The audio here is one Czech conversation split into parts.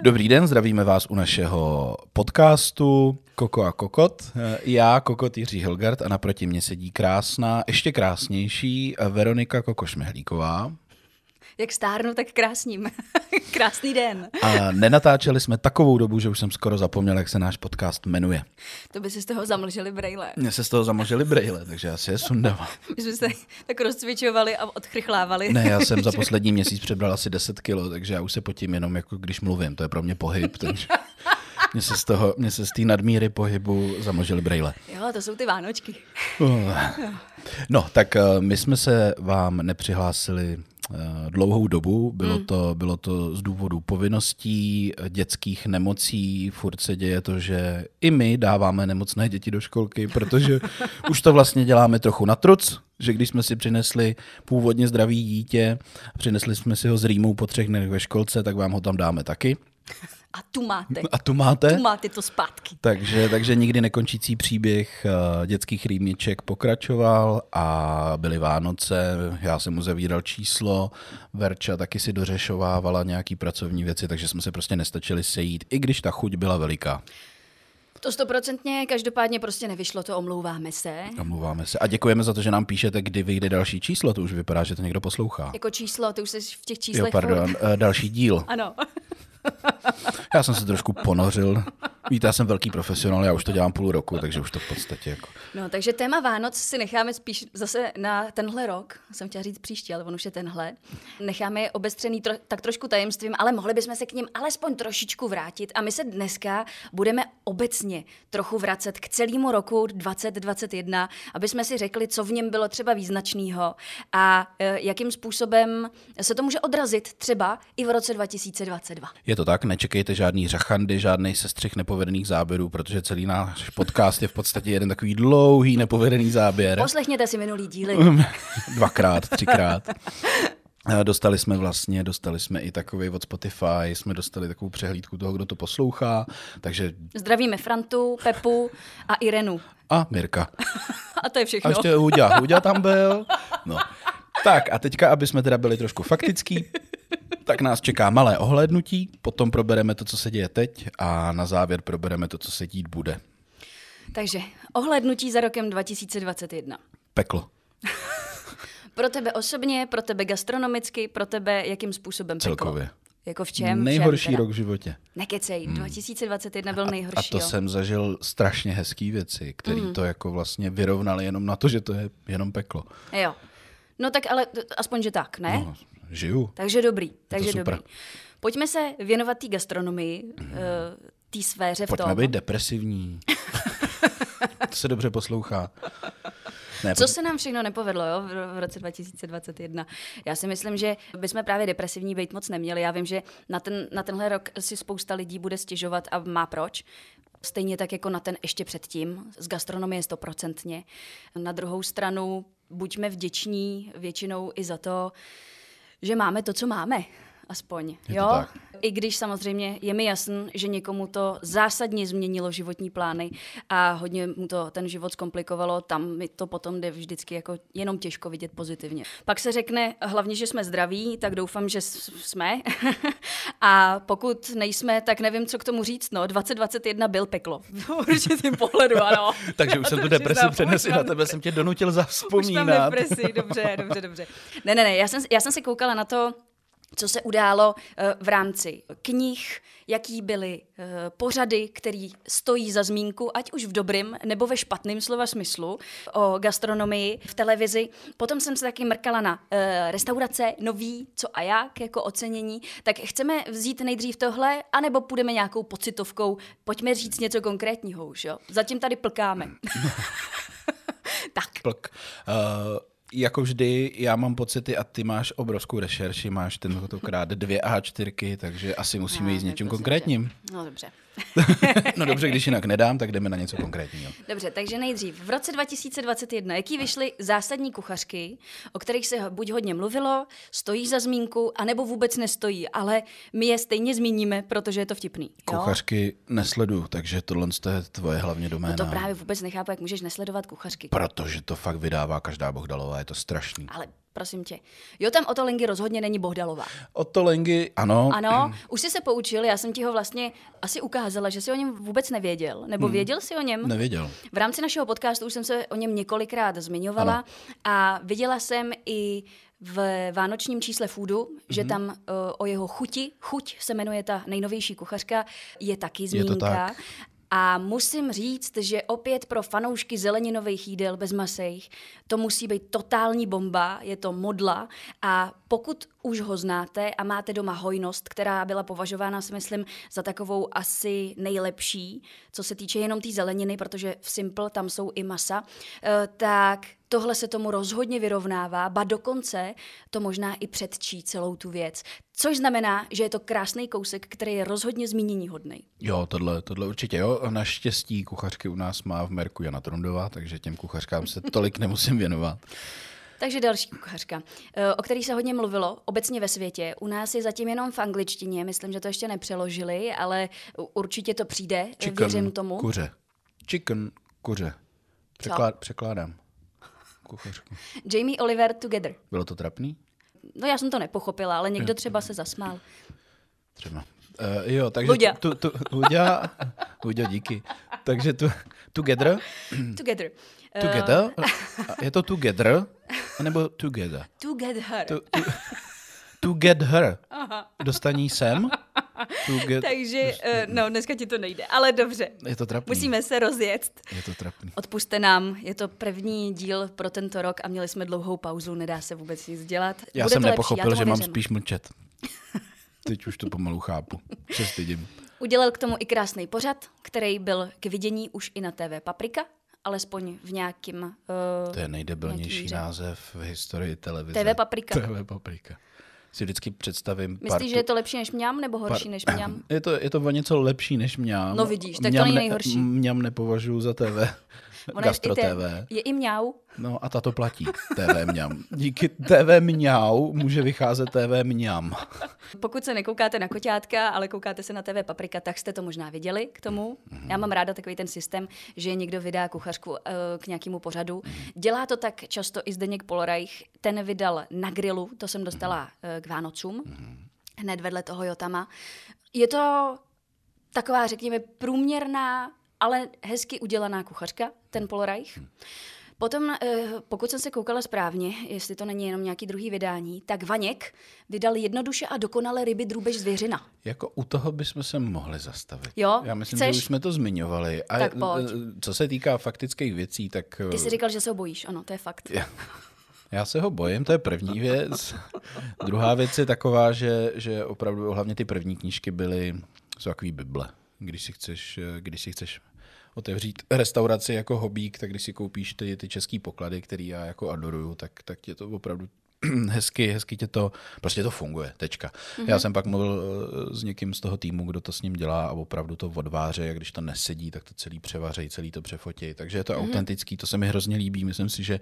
Dobrý den, zdravíme vás u našeho podcastu Koko a Kokot. Já, Kokot Jiří Hilgard a naproti mě sedí krásná, ještě krásnější Veronika Kokošmehlíková. Jak stárnu, tak krásním. Krásný den. A nenatáčeli jsme takovou dobu, že už jsem skoro zapomněl, jak se náš podcast jmenuje. To by si z toho zamlžili brejle. Mně se z toho zamlžili brejle, takže já si je sundám. My jsme se tak rozcvičovali a odchrychlávali. Ne, já jsem za poslední měsíc přebral asi 10 kilo, takže já už se potím jenom jako když mluvím. To je pro mě pohyb, takže... Mně se z toho, mně se z té nadmíry pohybu zamlžily brejle. Jo, to jsou ty Vánočky. No, tak eh, my jsme se vám nepřihlásili eh, dlouhou dobu. Bylo, mm. to, bylo to z důvodu povinností, dětských nemocí. Furt se děje to, že i my dáváme nemocné děti do školky, protože už to vlastně děláme trochu na truc, že když jsme si přinesli původně zdravý dítě, přinesli jsme si ho s rýmou po třech dnech ve školce, tak vám ho tam dáme taky. A tu máte. A tu máte? Tu máte to zpátky. Takže, takže nikdy nekončící příběh uh, dětských rýmiček pokračoval a byly Vánoce, já jsem mu zavíral číslo, Verča taky si dořešovávala nějaký pracovní věci, takže jsme se prostě nestačili sejít, i když ta chuť byla veliká. To stoprocentně, každopádně prostě nevyšlo to, omlouváme se. Omlouváme se a děkujeme za to, že nám píšete, kdy vyjde další číslo, to už vypadá, že to někdo poslouchá. Jako číslo, ty už jsi v těch číslech Jo, pardon, furt. uh, další díl. Ano. Já jsem se trošku ponořil. Víte, já jsem velký profesionál, já už to dělám půl roku, takže už to v podstatě jako... No, takže téma Vánoc si necháme spíš zase na tenhle rok. Jsem chtěla říct příští, ale on už je tenhle. Necháme je obestřený tro, tak trošku tajemstvím, ale mohli bychom se k ním alespoň trošičku vrátit. A my se dneska budeme obecně trochu vracet k celému roku 2021, aby jsme si řekli, co v něm bylo třeba význačného a e, jakým způsobem se to může odrazit třeba i v roce 2022. Je to tak, nečekejte žádný řachandy, žádný sestřih nepovedených záběrů, protože celý náš podcast je v podstatě jeden takový dlouhý nepovedený záběr. Poslechněte si minulý díly. Dvakrát, třikrát. Eh, Dostali jsme vlastně, dostali jsme i takový od Spotify, jsme dostali takovou přehlídku toho, kdo to poslouchá, takže Zdravíme Frantu, Pepu a Irenu. a Mirka. A to je A všechno. ještě Huďa, Huďa tam byl. No. Tak a teďka, aby jsme teda byli trošku faktický, tak nás čeká malé ohlédnutí, potom probereme to, co se děje teď a na závěr probereme to, co se dít bude. Takže ohlednutí za rokem 2021. Peklo. Pro tebe osobně, pro tebe gastronomicky, pro tebe jakým způsobem peklo? Celkově. Jako v čem? Nejhorší všem rok v životě. Nekecej, 2021 byl A nejhorší. to jo. jsem zažil strašně hezký věci, které mm. to jako vlastně vyrovnaly jenom na to, že to je jenom peklo. Jo. No tak ale aspoň, že tak, ne? No, žiju. Takže dobrý, takže dobrý. Pojďme se věnovat té gastronomii, mm. té sféře v Pojďme tom. být depresivní. to se dobře poslouchá. Ne, Co se nám všechno nepovedlo jo, v v roce 2021? Já si myslím, že bychom právě depresivní být moc neměli. Já vím, že na, ten, na tenhle rok si spousta lidí bude stěžovat a má proč. Stejně tak jako na ten ještě předtím, z gastronomie stoprocentně. Na druhou stranu buďme vděční většinou i za to, že máme to, co máme. Aspoň. Je to jo? tak. I když samozřejmě je mi jasný, že někomu to zásadně změnilo životní plány a hodně mu to ten život zkomplikovalo, tam mi to potom jde vždycky jako jenom těžko vidět pozitivně. Pak se řekne hlavně, že jsme zdraví, tak doufám, že jsme. a pokud nejsme, tak nevím, co k tomu říct. No, 2021 byl peklo. V určitým pohledu, ano. Takže už jsem tu depresi přenesl na tebe, jsem tě donutil už mám zavzpomínat. depresi, dobře, dobře, dobře. Ne, ne, ne, já jsem, já jsem se koukala na to, co se událo eh, v rámci knih, jaký byly eh, pořady, který stojí za zmínku, ať už v dobrým nebo ve špatném slova smyslu, o gastronomii v televizi. Potom jsem se taky mrkala na eh, restaurace, nový, co a jak, jako ocenění. Tak chceme vzít nejdřív tohle, anebo půjdeme nějakou pocitovkou, pojďme říct něco konkrétního už, jo? Zatím tady plkáme. tak. Plk. Uh, jako vždy, já mám pocity a ty máš obrovskou rešerši, máš tentokrát dvě A4, takže asi musíme jít s No, něčím konkrétním. No dobře. no dobře, když jinak nedám, tak jdeme na něco konkrétního. Dobře, takže nejdřív. V roce 2021, jaký vyšly zásadní kuchařky, o kterých se buď hodně mluvilo, stojí za zmínku, anebo vůbec nestojí, ale my je stejně zmíníme, protože je to vtipný. Jo? Kuchařky nesledu, takže tohle je tvoje hlavně doména. No to právě vůbec nechápu, jak můžeš nesledovat kuchařky. Protože to fakt vydává každá Bohdalová, je to strašný. Ale prosím tě. Jo, tam Otolengy rozhodně není Bohdalová. Otolengy, ano. Ano, už jsi se poučil, já jsem ti ho vlastně asi ukázala, že jsi o něm vůbec nevěděl, nebo hmm. věděl jsi o něm? Nevěděl. V rámci našeho podcastu už jsem se o něm několikrát zmiňovala ano. a viděla jsem i v vánočním čísle Foodu, mm-hmm. že mhm. tam uh, o jeho chuti, chuť se jmenuje ta nejnovější kuchařka, je taky zmínka. Je to tak. A musím říct, že opět pro fanoušky zeleninových jídel bez masejch to musí být totální bomba, je to modla. A pokud už ho znáte a máte doma hojnost, která byla považována, si myslím, za takovou asi nejlepší, co se týče jenom té zeleniny, protože v Simple tam jsou i masa, eh, tak tohle se tomu rozhodně vyrovnává, ba dokonce to možná i předčí celou tu věc. Což znamená, že je to krásný kousek, který je rozhodně zmínění hodný. Jo, tohle, tohle určitě jo. Naštěstí kuchařky u nás má v Merku Jana Trondová, takže těm kuchařkám se tolik nemusím věnovat. Takže další kuchařka, eh, o který se hodně mluvilo obecně ve světě. U nás je zatím jenom v angličtině, myslím, že to ještě nepřeložili, ale určitě to přijde, Chicken, věřím tomu. kuře. Chicken, kuře. Překlad, překládám kuchařku. Jamie Oliver Together. Bylo to trapný? No já jsem to nepochopila, ale někdo třeba se zasmál. Třeba. Uh, jo, takže... Huďa. Tu, tu, Huďa, Huďa, díky. Takže tu, Together. Together. Together? Uh, je to Together? Nebo Together? Together. To, to, to get her. Dostaní sem. To get... Takže, uh, no, dneska ti to nejde, ale dobře. Je to trapný. Musíme se rozjet. Je to trapný. Odpuste nám, je to první díl pro tento rok a měli jsme dlouhou pauzu, nedá se vůbec nic dělat. Já Bude jsem nepochopil, lepší, že mám spíš mlčet. Teď už to pomalu chápu. Se stydím. Udělal k tomu i krásný pořad, který byl k vidění už i na TV Paprika, alespoň v nějakým... Uh, to je nejdebilnější název v historii televize. TV Paprika. TV Paprika si vždycky představím. Myslíš, partu... že je to lepší než mňam nebo horší než mňam? Je to, je to o něco lepší než mňam. No vidíš, tak mňam to není nejhorší. Ne, mňam nepovažuji za TV. Gastro TV. Je i mňau. No a tato platí, TV mňam. Díky TV mňau může vycházet TV mňam. Pokud se nekoukáte na koťátka, ale koukáte se na TV Paprika, tak jste to možná viděli k tomu. Já mám ráda takový ten systém, že někdo vydá kuchařku uh, k nějakému pořadu. Dělá to tak často i Zdeněk Polorajch. Ten vydal na grilu, to jsem dostala uh, k Vánocům, hned vedle toho Jotama. Je to taková, řekněme, průměrná ale hezky udělaná kuchařka, ten Polreich. Potom, eh, pokud jsem se koukala správně, jestli to není jenom nějaký druhý vydání, tak Vaněk vydal jednoduše a dokonale ryby drůbež zvěřina. Jako u toho bychom se mohli zastavit. Jo, Já myslím, chceš? že už jsme to zmiňovali. A tak pojď. co se týká faktických věcí, tak... Ty jsi říkal, že se ho bojíš, ano, to je fakt. Já, já se ho bojím, to je první věc. Druhá věc je taková, že, že opravdu hlavně ty první knížky byly jsou takový bible. Když si chceš, když si chceš otevřít restauraci jako hobík, tak když si koupíš ty, ty český poklady, který já jako adoruju, tak, tak tě to opravdu hezky, hezky tě to, prostě to funguje, tečka. Mm-hmm. Já jsem pak mluvil eh, s někým z toho týmu, kdo to s ním dělá a opravdu to odváře a když to nesedí, tak to celý převařejí, celý to přefotí. Takže je to mm-hmm. autentický, to se mi hrozně líbí. Myslím si, že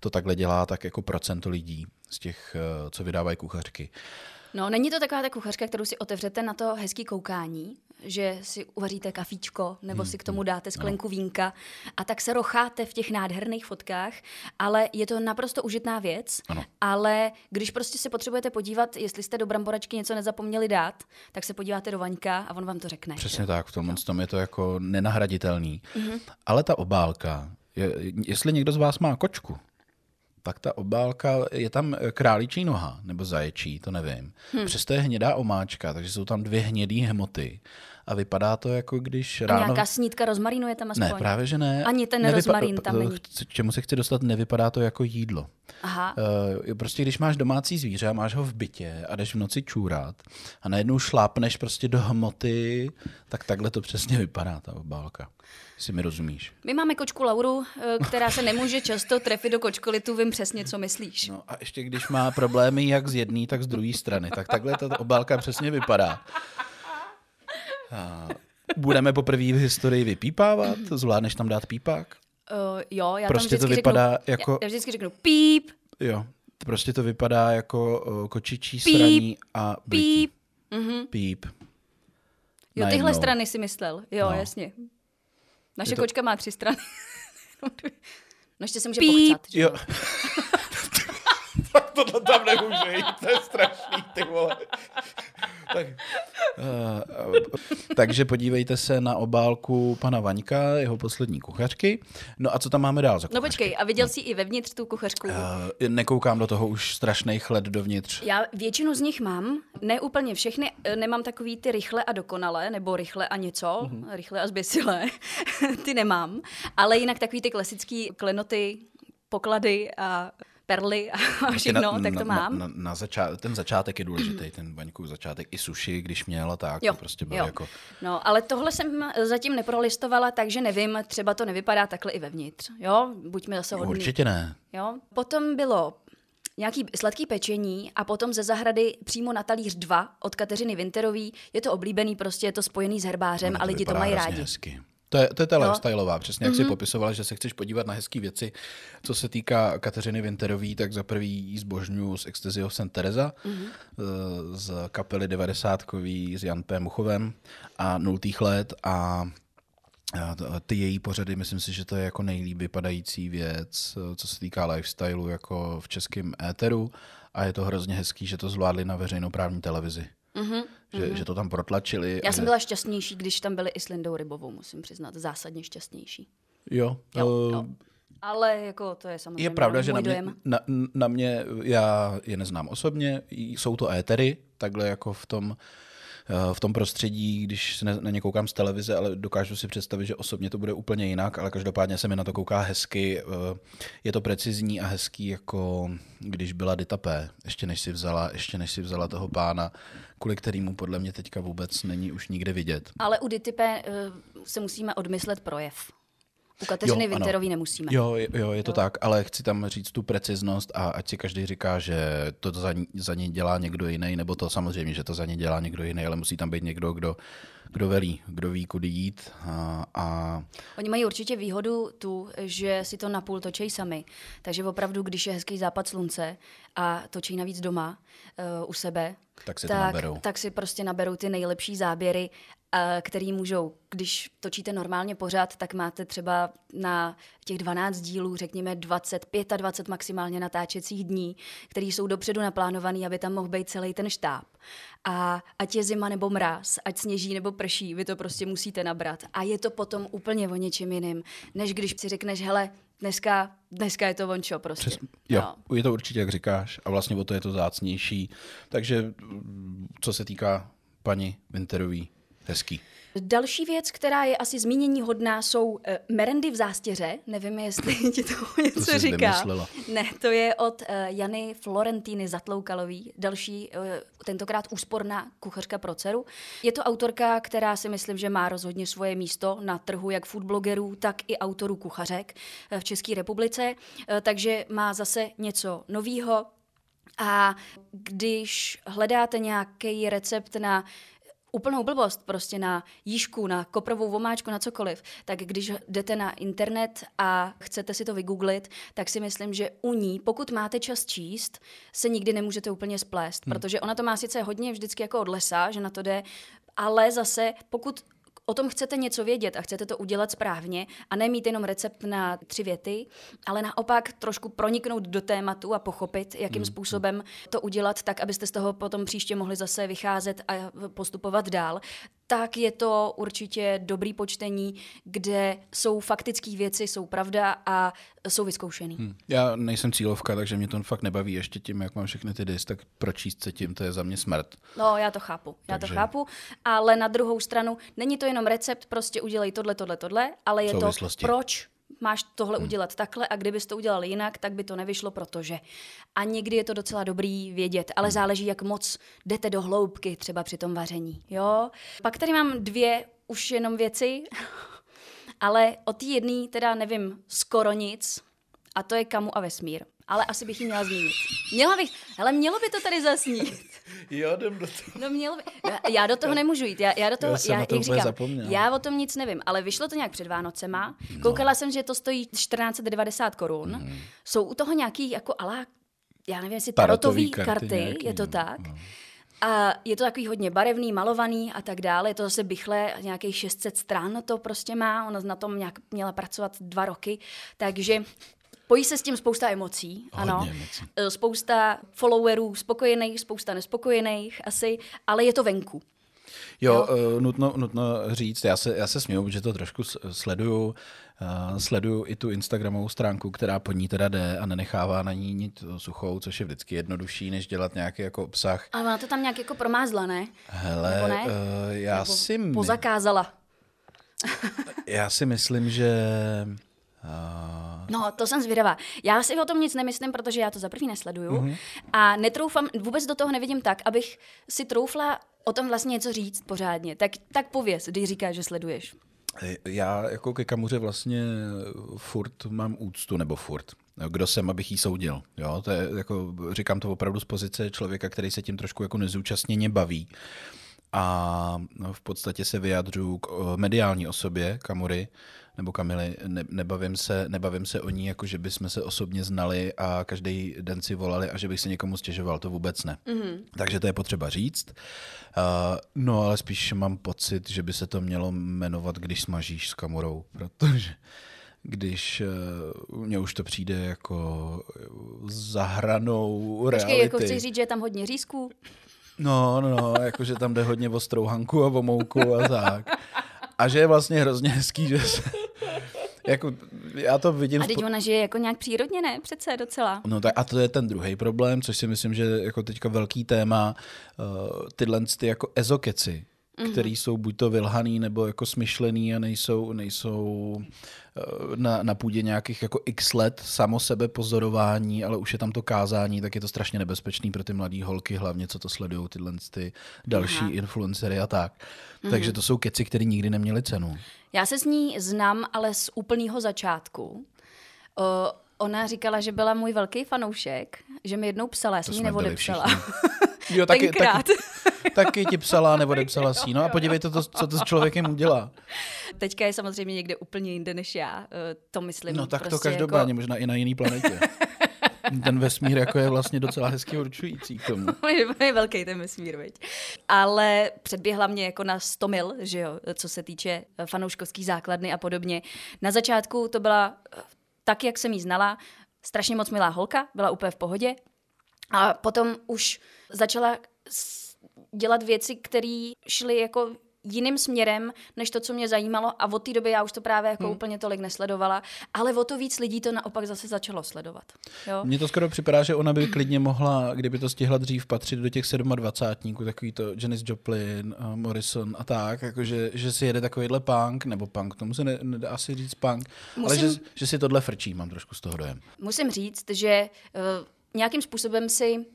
to takhle dělá tak jako procento lidí z těch, eh, co vydávají kuchařky. No, není to taková ta kuchařka, kterou si otevřete na to hezký koukání, že si uvaříte kafíčko nebo hmm, si k tomu hmm. dáte sklenku no. vínka a tak se rocháte v těch nádherných fotkách, ale je to naprosto užitná věc, ano. ale když prostě se potřebujete podívat, jestli jste do bramboračky něco nezapomněli dát, tak se podíváte do Vaňka a on vám to řekne. Přesně že? tak, v tomhle no. tom je to jako nenahraditelný. Mm-hmm. Ale ta obálka, je, jestli někdo z vás má kočku, tak ta obálka, je tam králičí noha, nebo zaječí, to nevím. Hmm. Přesto je hnědá omáčka, takže jsou tam dvě hnědé hmoty. A vypadá to jako když ráno... A nějaká snídka rozmarínu je tam aspoň? Ne, právě že ne. Ani ten Nevypa... rozmarín tam není. Čemu se chci dostat, nevypadá to jako jídlo. Aha. Uh, prostě když máš domácí zvíře a máš ho v bytě a jdeš v noci čůrat a najednou šlápneš prostě do hmoty, tak takhle to přesně vypadá ta obálka si mi rozumíš. My máme kočku Lauru, eh, která se nemůže často trefit do kočkolitu, vím přesně, co myslíš. No a ještě když má problémy jak z jedné, tak z druhé strany, tak takhle ta obálka přesně vypadá. A budeme poprvé v historii vypípávat? Zvládneš tam dát pípák? Uh, jo, já Prostě tam to vypadá řeknu, jako... Já, já vždycky řeknu píp, Jo, prostě to vypadá jako uh, kočičí sraní a blití. píp. Mhm. Píp. Jo, tyhle strany si myslel. Jo, No. jasně. Naše Je to- kočka má tři strany. no ještě se může Píp. pochcat. Jo. tak to tam nemůže jít, to je strašný, ty vole. tak, uh, takže podívejte se na obálku pana Vaňka, jeho poslední kuchařky. No a co tam máme dál za No kuchařky? počkej, a viděl jsi i vevnitř tu kuchařku? Uh, nekoukám do toho už strašných let dovnitř. Já většinu z nich mám, ne úplně všechny, eh, nemám takový ty rychle a dokonale, nebo rychle a něco, mm-hmm. rychle a zběsilé, ty nemám, ale jinak takový ty klasický klenoty, poklady a perly a všechno, tak to mám. Na, na, na začá- ten začátek je důležitý, ten Vaňkův začátek. I suši, když měla, tak Jo, to prostě bylo jo. jako... No, ale tohle jsem zatím neprolistovala, takže nevím, třeba to nevypadá takhle i vevnitř, jo? Buďme zase hodní. Určitě ne. Jo? Potom bylo nějaký sladký pečení a potom ze zahrady přímo na talíř 2 od Kateřiny Winterový. Je to oblíbený, prostě je to spojený s herbářem Ono a lidi to mají rádi. Hezky. To je, to je ta. Mhm. lifestyleová, přesně jak mm-hmm. si popisovala, že se chceš podívat na hezké věci. Co se týká Kateřiny Winterový, tak za prvý jí zbožňuju z Ecstasy of St. Teresa, Mhm. mm-hmm. z kapely 90 s Jan P. Muchovem a nultých let a ty její pořady, myslím si, že to je jako nejlíp vypadající věc, co se týká lifestylu jako v českém éteru a je to hrozně hezký, že to zvládli na veřejnoprávní televizi. Mm-hmm. Že, že to tam protlačili. Já jsem že- byla šťastnější, když tam byli i s Lindou Rybovou, musím přiznat. Zásadně šťastnější. Jo, Jo, eh, jo. Ale jako to je samozřejmě Je pravda, že na mě, dojem. na, na mě, já je neznám osobně, jsou to étery, takhle jako v tom, v tom prostředí, když se na ně koukám z televize, ale dokážu si představit, že osobně to bude úplně jinak, ale každopádně se mi na to kouká hezky. eh, Je to precizní a hezký, jako když byla Dita P., ještě než si vzala, ještě než si vzala toho pána, kvůli kterému podle mě teďka vůbec není už nikde vidět. Ale u Ditype uh, se musíme odmyslet projev. U Kateřiny Jo, ano. Winterový nemusíme. Jo, je- jo, je to jo. tak, ale chci tam říct tu preciznost a ať si každý říká, že to za, ní- za ně dělá někdo jiný, nebo to samozřejmě, že to za ně dělá někdo jiný, ale musí tam být někdo, kdo, kdo velí, kdo ví, kudy jít a, a Oni mají určitě výhodu tu, že si to napůl točí sami. Takže opravdu, když je hezký západ slunce a točí navíc doma uh, u sebe, Tak si tak, naberou. tak si prostě naberou ty nejlepší záběry, který můžou, když točíte normálně pořád, tak máte třeba na těch 12 dílů, řekněme 20, 25 maximálně natáčecích dní, které jsou dopředu naplánovaný, aby tam mohl být celý ten štáb. A ať je zima nebo mráz, ať sněží nebo prší, vy to prostě musíte nabrat. A je to potom úplně o něčem jiným, než když si řekneš, hele, dneska, dneska je to vončo prostě. Přes, jo, je to určitě, jak říkáš, a vlastně o to je to zácnější. Takže mm, co se týká paní Winterový, hezký. Další věc, která je asi zmínění hodná, jsou uh, merendy v zástěře. Nevím, jestli ti to něco jsi říká. vymyslela. Ne, to je od uh, Jany Florentýny Zatloukalový, další, uh, tentokrát úsporná kuchařka pro dceru. Je to autorka, která si myslím, že má rozhodně svoje místo na trhu jak foodblogerů, tak i autorů kuchařek v České republice, takže má zase něco novýho, a když hledáte nějaký recept na úplnou blbost, prostě na jížku, na koprovou vomáčku, na cokoliv, tak když jdete na internet a chcete si to vygooglit, tak si myslím, že u ní, pokud máte čas číst, se nikdy nemůžete úplně splést, hmm. protože ona to má sice hodně vždycky jako od lesa, že na to jde, ale zase pokud o tom chcete něco vědět a chcete to udělat správně a nemít jenom recept na tři věty, ale naopak trošku proniknout do tématu a pochopit, jakým způsobem to udělat tak, abyste z toho potom příště mohli zase vycházet a postupovat dál, tak je to určitě dobrý počtení, kde jsou faktické věci, jsou pravda a jsou vyzkoušený. Hm. Já nejsem cílovka, takže mě to fakt nebaví ještě tím, jak mám všechny ty dis, tak pročíst se tím, to je za mě smrt. No, já to chápu, já Takže- to chápu, ale na druhou stranu není to jenom recept, prostě udělej tohle, tohle, tohle, ale je to proč máš tohle hmm. udělat takhle a kdybys to udělal jinak, tak by to nevyšlo, protože. A někdy je to docela dobrý vědět, ale záleží, jak moc jdete do hloubky třeba při tom vaření, jo. Pak tady mám dvě už jenom věci, ale o té jedné teda nevím skoro nic, a to je Kamu a vesmír. Ale asi bych ji měla zmínit. Měla bych, ale mělo by to tady zasnít. jo, jdem do toho. No mělo by, já do toho nemůžu jít, já, já do toho, já, já jak říkám, zapomněl. já o tom nic nevím, ale vyšlo to nějak před Vánocema, no. koukala jsem, že to stojí 1490 korun, mm. jsou u toho nějaký jako alá, já nevím, jestli tarotové karty, karty nějaký, je to no. tak. No. A je to takový hodně barevný, malovaný a tak dále. Je to zase bychle, nějakých 600 stran to prostě má. Ona na tom nějak měla pracovat dva roky. Takže Pojí se s tím spousta emocí, Hodně ano. Emocí. E, spousta followerů spokojených, spousta nespokojených asi, ale je to venku. Jo, jo? Uh, nutno, nutno říct, já se, já se směju, že to trošku sleduju, uh, sleduju i tu Instagramovou stránku, která po ní teda jde a nenechává na ní nic suchou, což je vždycky jednodušší, než dělat nějaký jako obsah. Ale má to tam nějak jako promázla, ne? Hele, ne? Uh, já Nebo si... Pozakázala. já si myslím, že No, to jsem zvědavá. Já si o tom nic nemyslím, protože já to za první nesleduju mm-hmm. a netroufám, vůbec do toho nevidím tak, abych si troufla o tom vlastně něco říct pořádně. Tak, tak pověz, když říkáš, že sleduješ. Já jako ke kamuře vlastně furt mám úctu, nebo furt. Kdo jsem, abych jí soudil. Jo? To je, jako, říkám to opravdu z pozice člověka, který se tím trošku jako nezúčastněně baví. A v podstatě se vyjadřuju k mediální osobě Kamury, nebo Kamily, ne, nebavím, se, nebavím se o ní, jako že bychom se osobně znali a každý den si volali a že bych se někomu stěžoval, to vůbec ne. Mm-hmm. Takže to je potřeba říct. Uh, no ale spíš mám pocit, že by se to mělo jmenovat, když smažíš s kamorou, protože když uh, mně už to přijde jako zahranou reality. Počkej, jako chci říct, že je tam hodně řízků? No, no, no, jakože tam jde hodně o strouhanku a o mouku a tak. A že je vlastně hrozně hezký, že se, jako, já to vidím... A teď ona žije jako nějak přírodně, ne? Přece docela. No tak a to je ten druhý problém, což si myslím, že jako teďka velký téma, uh, tyhle ty jako ezokeci, mm-hmm. který jsou buď to vylhaný nebo jako smyšlený a nejsou, nejsou eh, na, na půdě nějakých jako x let samo sebe pozorování, ale už je tam to kázání, tak je to strašně nebezpečný pro ty mladé holky, hlavně co to sledují tyhle ty další Aha. influencery a tak. Mm-hmm. Takže to jsou keci, které nikdy neměly cenu. Já se s ní znám, ale z úplného začátku. O, ona říkala, že byla můj velký fanoušek, že mi jednou psala, já jsem ji neodepsala. jo, taky, taky, taky ti psala, neodepsala si. No a podívejte, to, co to s člověkem udělá. Teďka je samozřejmě někde úplně jinde než já, eh, to myslím. No tak prostě to každopádně, jako... možná i na jiný planetě. ten vesmír jako je vlastně docela hezky určující k tomu. je velký ten vesmír, veď. Ale předběhla mě jako na 100 mil, že jo, co se týče eh, fanouškovský základny a podobně. Na začátku to byla eh, tak, jak jsem ji znala, strašně moc milá holka, byla úplně v pohodě. A potom už začala dělat věci, které šly jako jiným směrem, než to, co mě zajímalo a od té doby já už to právě jako hmm. úplně tolik nesledovala, ale o to víc lidí to naopak zase začalo sledovat. Jo? Mně to skoro připadá, že ona by klidně mohla, kdyby to stihla dřív, patřit do těch 27 takový to Janis Joplin, uh, Morrison a tak, jakože, že si jede takovýhle punk, nebo punk, tomu se ne, nedá asi říct punk, Musím... ale že, že si tohle frčí, mám trošku z toho dojem. Musím říct, že uh, nějakým způsobem si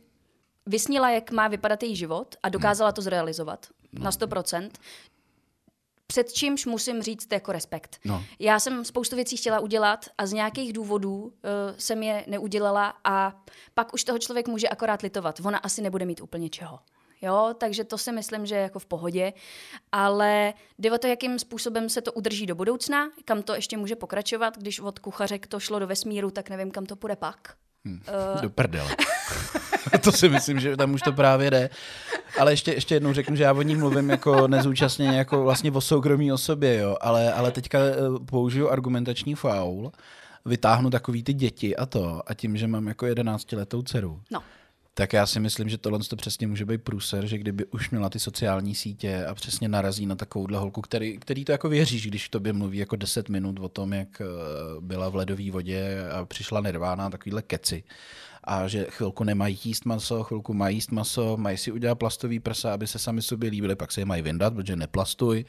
vysnila, jak má vypadat její život a dokázala to zrealizovat no. na 100%. Před čímž musím říct jako respekt. No. Já jsem spoustu věcí chtěla udělat a z nějakých důvodů uh, jsem je neudělala a pak už toho člověk může akorát litovat. Ona asi nebude mít úplně čeho. Jo, takže to si myslím, že je jako v pohodě. Ale jde o to, jakým způsobem se to udrží do budoucna, kam to ještě může pokračovat. Když od kuchařek to šlo do vesmíru, tak nevím, kam to půjde pak. Hmm. Uh... Do prdele. to si myslím, že tam už to právě jde. Ale ještě, ještě jednou řeknu, že já o ní mluvím jako nezúčastněně, jako vlastně o soukromí osobě, jo. Ale, ale teďka eh, použiju argumentační faul, vytáhnu takový ty děti a to, a tím, že mám jako jedenáctiletou dceru. No tak já si myslím, že tohle to přesně může být průser, že kdyby už měla ty sociální sítě a přesně narazí na takovouhle holku, který, který to jako věříš, když tobě mluví jako 10 minut o tom, jak eh, byla v ledové vodě a přišla Nirvana, takovýhle keci a že chvilku nemají jíst maso, chvilku mají jíst maso, mají si udělat plastový prsa, aby se sami sobě líbili, pak se je mají vyndat, protože neplastuj.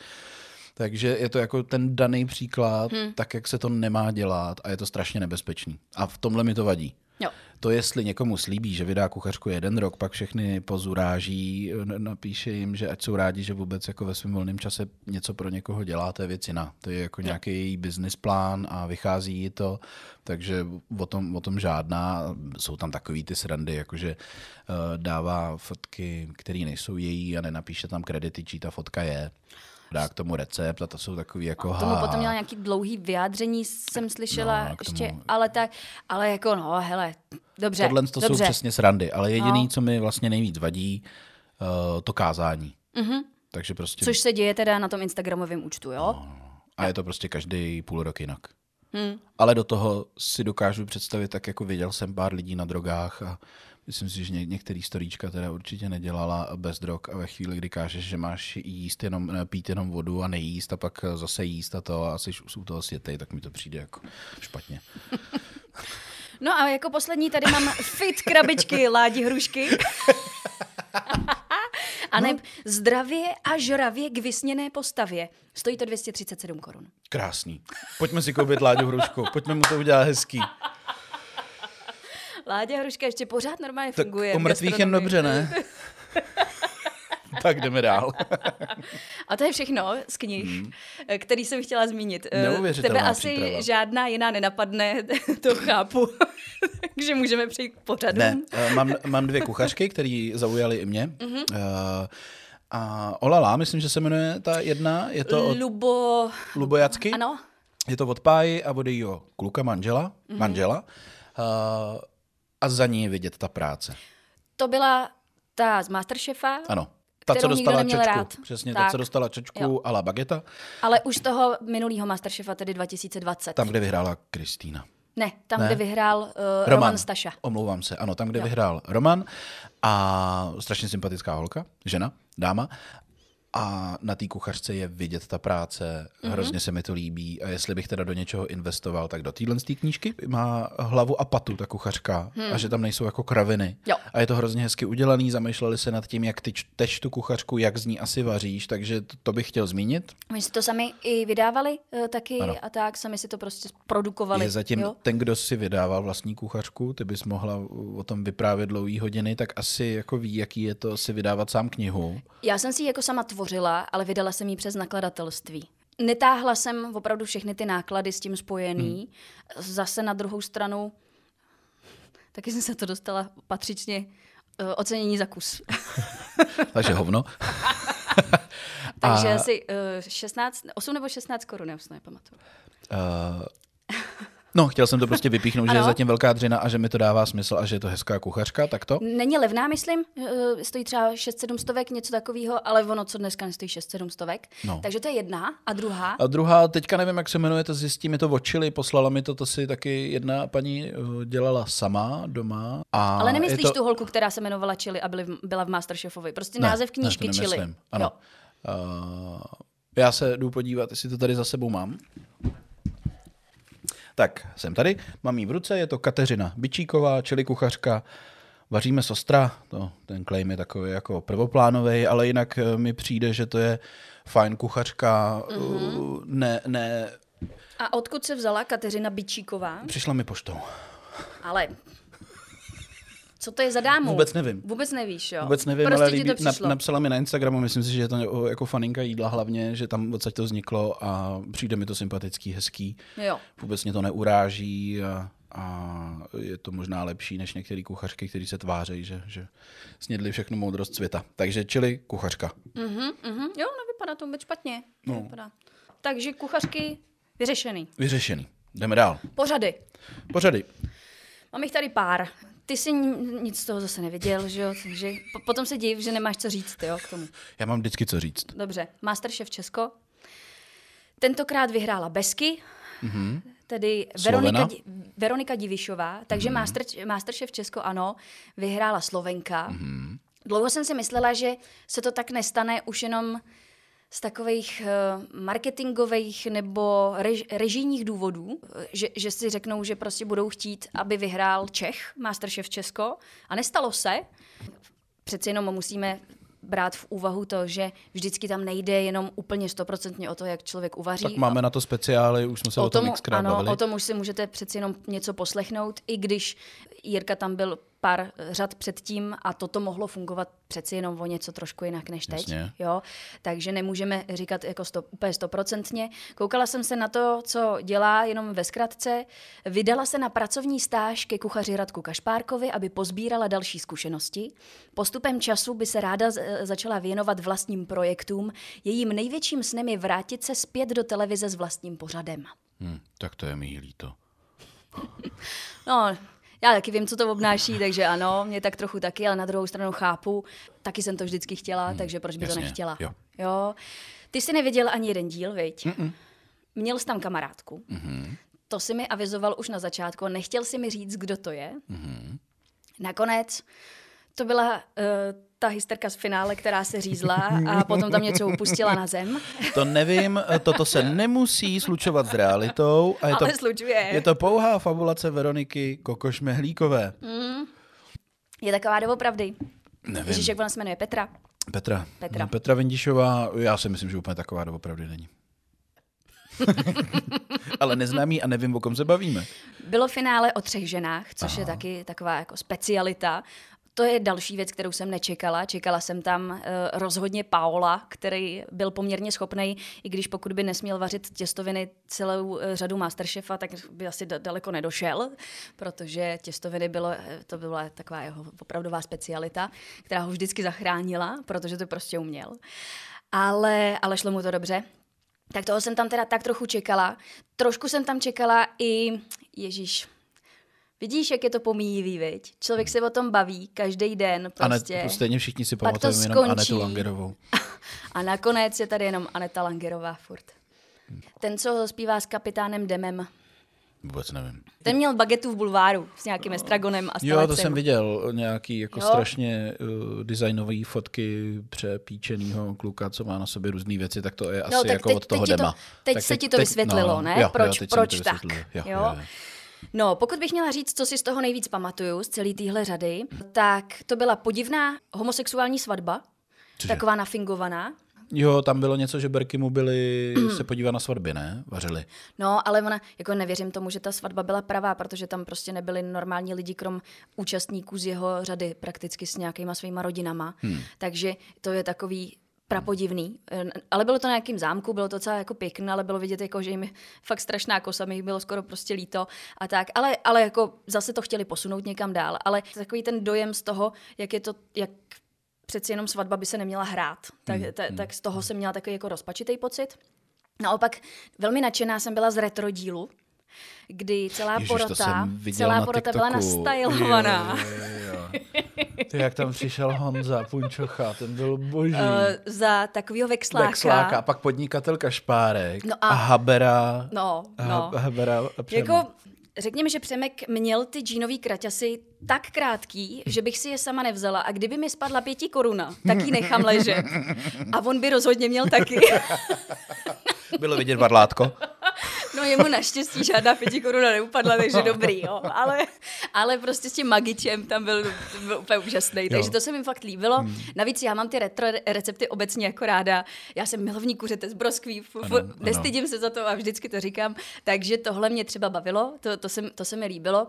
Takže je to jako ten daný příklad, hmm. tak jak se to nemá dělat a je to strašně nebezpečný. A v tomhle mi to vadí. Jo. To, jestli někomu slíbí, že vydá kuchařku jeden rok, pak všechny pozuráží, napíše jim, že ať jsou rádi, že vůbec jako ve svém volném čase něco pro někoho dělá, to je věc jiná. To je jako nějaký její business plán a vychází jí to, takže o tom, o tom žádná. Jsou tam takový ty srandy, jakože uh, dává fotky, které nejsou její a nenapíše tam kredity, čí ta fotka je dá k tomu recept a to jsou takový jako... A tomu potom měla nějaký dlouhý vyjádření, jsem slyšela no, ještě, tomu... ale tak, ale jako no, hele, dobře, Tohle to dobře. jsou přesně srandy, ale jediný, no. co mi vlastně nejvíc vadí, uh, to kázání. Mm-hmm. Takže prostě... Což se děje teda na tom Instagramovém účtu, jo? No, no, no. a je to prostě každý půl rok jinak. Hmm. Ale do toho si dokážu představit, tak jako viděl jsem pár lidí na drogách a Myslím si, že ně, některý storíčka teda určitě nedělala bez drog a ve chvíli, kdy kážeš, že máš jíst jenom, pít jenom vodu a nejíst a pak zase jíst a to a jsi u toho světej, tak mi to přijde jako špatně. No a jako poslední tady mám fit krabičky Ládi Hrušky. a ne no. zdravě a žravě k vysněné postavě. Stojí to 237 korun. Krásný. Pojďme si koupit Láďu Hrušku. Pojďme mu to udělat hezký. Láďa Hruška ještě pořád normálně tak funguje. O mrtvých jen dobře, ne? tak jdeme dál. A to je všechno z knih, hmm. který jsem chtěla zmínit. Eh, Tebe asi příprava. žádná jiná nenapadne, to chápu. Takže můžeme přejít k pořadu. Ne, eh, mám, mám dvě kuchařky, které zaujaly i mě. Mm-hmm. Uh, a Olala, myslím, že se jmenuje ta jedna. Je to od Lubo... Lubo Jacky. Ano. Je to od Páji a od jejího kluka, manžela. Mm-hmm. manžela. Uh, a za ní je vidět ta práce. To byla ta z Masterchefa? Ano. Ta, co dostala čečku. Rád. Přesně, tak. ta, co dostala čečku a la bageta. Ale už toho minulého Masterchefa, tedy 2020. Tam, kde vyhrála Kristýna. Ne, tam, ne? kde vyhrál uh, Roman. Roman Staša. Omlouvám se, ano, tam, kde jo. vyhrál Roman a strašně sympatická holka, žena, dáma a na té kuchařce je vidět ta práce, mm-hmm. hrozně se mi to líbí a jestli bych teda do něčeho investoval, tak do téhle z knížky má hlavu a patu ta kuchařka hmm. a že tam nejsou jako kraviny. Jo. A je to hrozně hezky udělaný, zamýšleli se nad tím, jak ty čteš tu kuchařku, jak z ní asi vaříš, takže to, to bych chtěl zmínit. My si to sami i vydávali uh, taky ano. a tak, sami si to prostě produkovali. Je zatím jo? ten, kdo si vydával vlastní kuchařku, ty bys mohla o tom vyprávět dlouhý hodiny, tak asi jako ví, jaký je to si vydávat sám knihu. Já jsem si jako sama tvořila tvořila, ale vydala jsem ji přes nakladatelství. Netáhla jsem opravdu všechny ty náklady s tím spojený. Hmm. Zase na druhou stranu, taky jsem se to dostala patřičně uh, ocenění za kus. Takže hovno. Takže A... asi uh, 16, 8 nebo 16 korun, já už nepamatuju. Uh, No, chtěl jsem to prostě vypíchnout, že je zatím velká dřina a že mi to dává smysl a že je to hezká kuchařka, tak to? Není levná, myslím, eh, stojí třeba 6-7 stovek, něco takového, ale ono, co dneska nestojí 6-7 stovek. No. Takže to je jedna. A druhá? A druhá, teďka nevím, jak se jmenuje, to zjistí, mi to očili, poslala mi to, to si taky jedna paní eh, dělala sama doma. A ale nemyslíš to... tu holku, která se jmenovala Chili a byly, byla v Masterchefovi? Prostě ne, název knížky ne, Chili. Ano. Uh, já se jdu podívat, jestli to tady za sebou mám. Tak, jsem tady, mám jí v ruce, je to Kateřina Bičíková, čili kuchařka, vaříme sostra, to, ten claim je takový jako prvoplánový, ale jinak eh, mi přijde, že to je fajn kuchařka, mm-hmm. ne, ne... A odkud se vzala Kateřina Bičíková? Přišla mi poštou. Ale co to je za dámu? Vůbec nevím. Vůbec nevíš, jo? Vůbec nevím, prostě ale líbí, to nap, napsala mi na Instagramu, myslím si, že je to jako faninka jídla hlavně, že tam odsaď to vzniklo a přijde mi to sympatický, hezký. Jo. Vůbec mě to neuráží a, a je to možná lepší než některé kuchařky, které se tvářejí, že, že snědli všechnu moudrost světa. Takže čili kuchařka. Mhm, mhm. Jo, nevypadá to vůbec špatně. No. Nevypadá. Takže kuchařky vyřešený. Vyřešený. Jdeme dál. Pořady. Pořady. Mám jich tady pár. Ty jsi nic z toho zase neviděl, že jo? Takže po- potom se div, že nemáš co říct, jo, k tomu. Já mám vždycky co říct. Dobře. Masterchef Česko. Tentokrát vyhrála Besky, mm-hmm. tedy Veronika, Veronika Divišová, takže mm-hmm. Master, Masterchef Česko, ano, vyhrála Slovenka. Mm-hmm. Dlouho jsem si myslela, že se to tak nestane už jenom z takových uh, marketingových nebo rež, režijních důvodů, že, že si řeknou, že prostě budou chtít, aby vyhrál Čech, Masterchef Česko. A nestalo se. Přeci jenom musíme brát v úvahu to, že vždycky tam nejde jenom úplně stoprocentně o to, jak člověk uvaří. Tak máme na to speciály, už jsme se o, o tom, tom Ano, bavili. o tom už si můžete přeci jenom něco poslechnout, i když Jirka tam byl pár řad předtím a toto mohlo fungovat přeci jenom o něco trošku jinak než teď. Jasně. Jo? Takže nemůžeme říkat jako sto, úplně stoprocentně. Koukala jsem se na to, co dělá jenom ve zkratce. Vydala se na pracovní stáž ke kuchaři Radku Kašpárkovi, aby pozbírala další zkušenosti. Postupem času by se ráda začala věnovat vlastním projektům. Jejím největším snem je vrátit se zpět do televize s vlastním pořadem. Hmm, tak to je mi líto. no, já taky vím, co to obnáší, takže ano, mě tak trochu taky, ale na druhou stranu chápu. Taky jsem to vždycky chtěla, hmm, takže proč by jasně, to nechtěla? Jo. jo. Ty jsi neviděl ani jeden díl, viď? Mm-mm. Měl jsi tam kamarádku. Mm-hmm. To si mi avizoval už na začátku. Nechtěl si mi říct, kdo to je. Mm-hmm. Nakonec to byla uh, ta hysterka z finále, která se řízla a potom tam něco upustila na zem. To nevím, toto se nemusí slučovat s realitou. A je Ale to, slučuje. Je to pouhá fabulace Veroniky Kokoš-Mehlíkové. Mm. Je taková doopravdy. Nevím. Ježíš, jak ona se jmenuje? Petra? Petra. Petra. No, Petra Vendišová, já si myslím, že úplně taková doopravdy není. Ale neznám jí a nevím, o kom se bavíme. Bylo finále o třech ženách, což Aha. je taky taková jako specialita. To je další věc, kterou jsem nečekala. Čekala jsem tam uh, rozhodně Paola, který byl poměrně schopný, i když pokud by nesměl vařit těstoviny celou uh, řadu Masterchefa, tak by asi da- daleko nedošel, protože těstoviny bylo, to byla taková jeho opravdová specialita, která ho vždycky zachránila, protože to prostě uměl. Ale, ale šlo mu to dobře. Tak toho jsem tam teda tak trochu čekala. Trošku jsem tam čekala i, Ježíš, Vidíš, jak je to pomíjivý, viď? Člověk se o tom baví každý den prostě. Anet, stejně všichni si pamatujeme jenom Anetu Langerovou. A nakonec je tady jenom Aneta Langerová furt. Ten, co zpívá s kapitánem Demem. Vůbec nevím. Ten měl bagetu v bulváru s nějakým estragonem a Jo, to jsem viděl. Nějaký jako jo. strašně uh, designové fotky přepíčenýho kluka, co má na sobě různé věci, tak to je no, asi tak jako teď, od toho teď Dema. To, teď tak se ti to teď, vysvětlilo, no, ne? Jo, proč jo, proč tak? Jo, jo, jo. No, pokud bych měla říct, co si z toho nejvíc pamatuju, z celé téhle řady, tak to byla podivná homosexuální svatba, Cože? taková nafingovaná. Jo, tam bylo něco, že Berky mu byli se podívat na svatby, ne? Vařili. No, ale ona, jako nevěřím tomu, že ta svatba byla pravá, protože tam prostě nebyli normální lidi, krom účastníků z jeho řady, prakticky s nějakýma svýma rodinama. Hmm. Takže to je takový prapodivný. Ale bylo to na nějakým zámku, bylo to docela jako pěkné, ale bylo vidět, jako, že jim fakt strašná kosa, mi jich bylo skoro prostě líto a tak. Ale, ale jako zase to chtěli posunout někam dál. Ale takový ten dojem z toho, jak je to, jak přeci jenom svatba by se neměla hrát, tak, hmm. tak, tak z toho jsem měla takový jako rozpačitý pocit. Naopak velmi nadšená jsem byla z retro dílu, kdy celá Ježiš, porota, celá porota byla nastylovaná. Ty, jak tam přišel Honza Punčocha, ten byl boží. Uh, za takového vexláka. Vexláka, a pak podnikatel Kašpárek no a, a Habera. No, no. A Habera a jako, Řekněme, že Přemek měl ty džínový kraťasy tak krátký, že bych si je sama nevzala a kdyby mi spadla pěti koruna, tak ji nechám ležet. A on by rozhodně měl taky. Bylo vidět varlátko. No jemu naštěstí žádná pěti koruna neupadla, takže dobrý, jo. Ale, ale prostě s tím magičem tam byl, byl úplně úžasný, takže to se mi fakt líbilo. Hmm. Navíc já mám ty retro recepty obecně jako ráda. Já jsem milovník kuřete z broskví, nestydím se za to a vždycky to říkám. Takže tohle mě třeba bavilo, to, to, se, to se mi líbilo.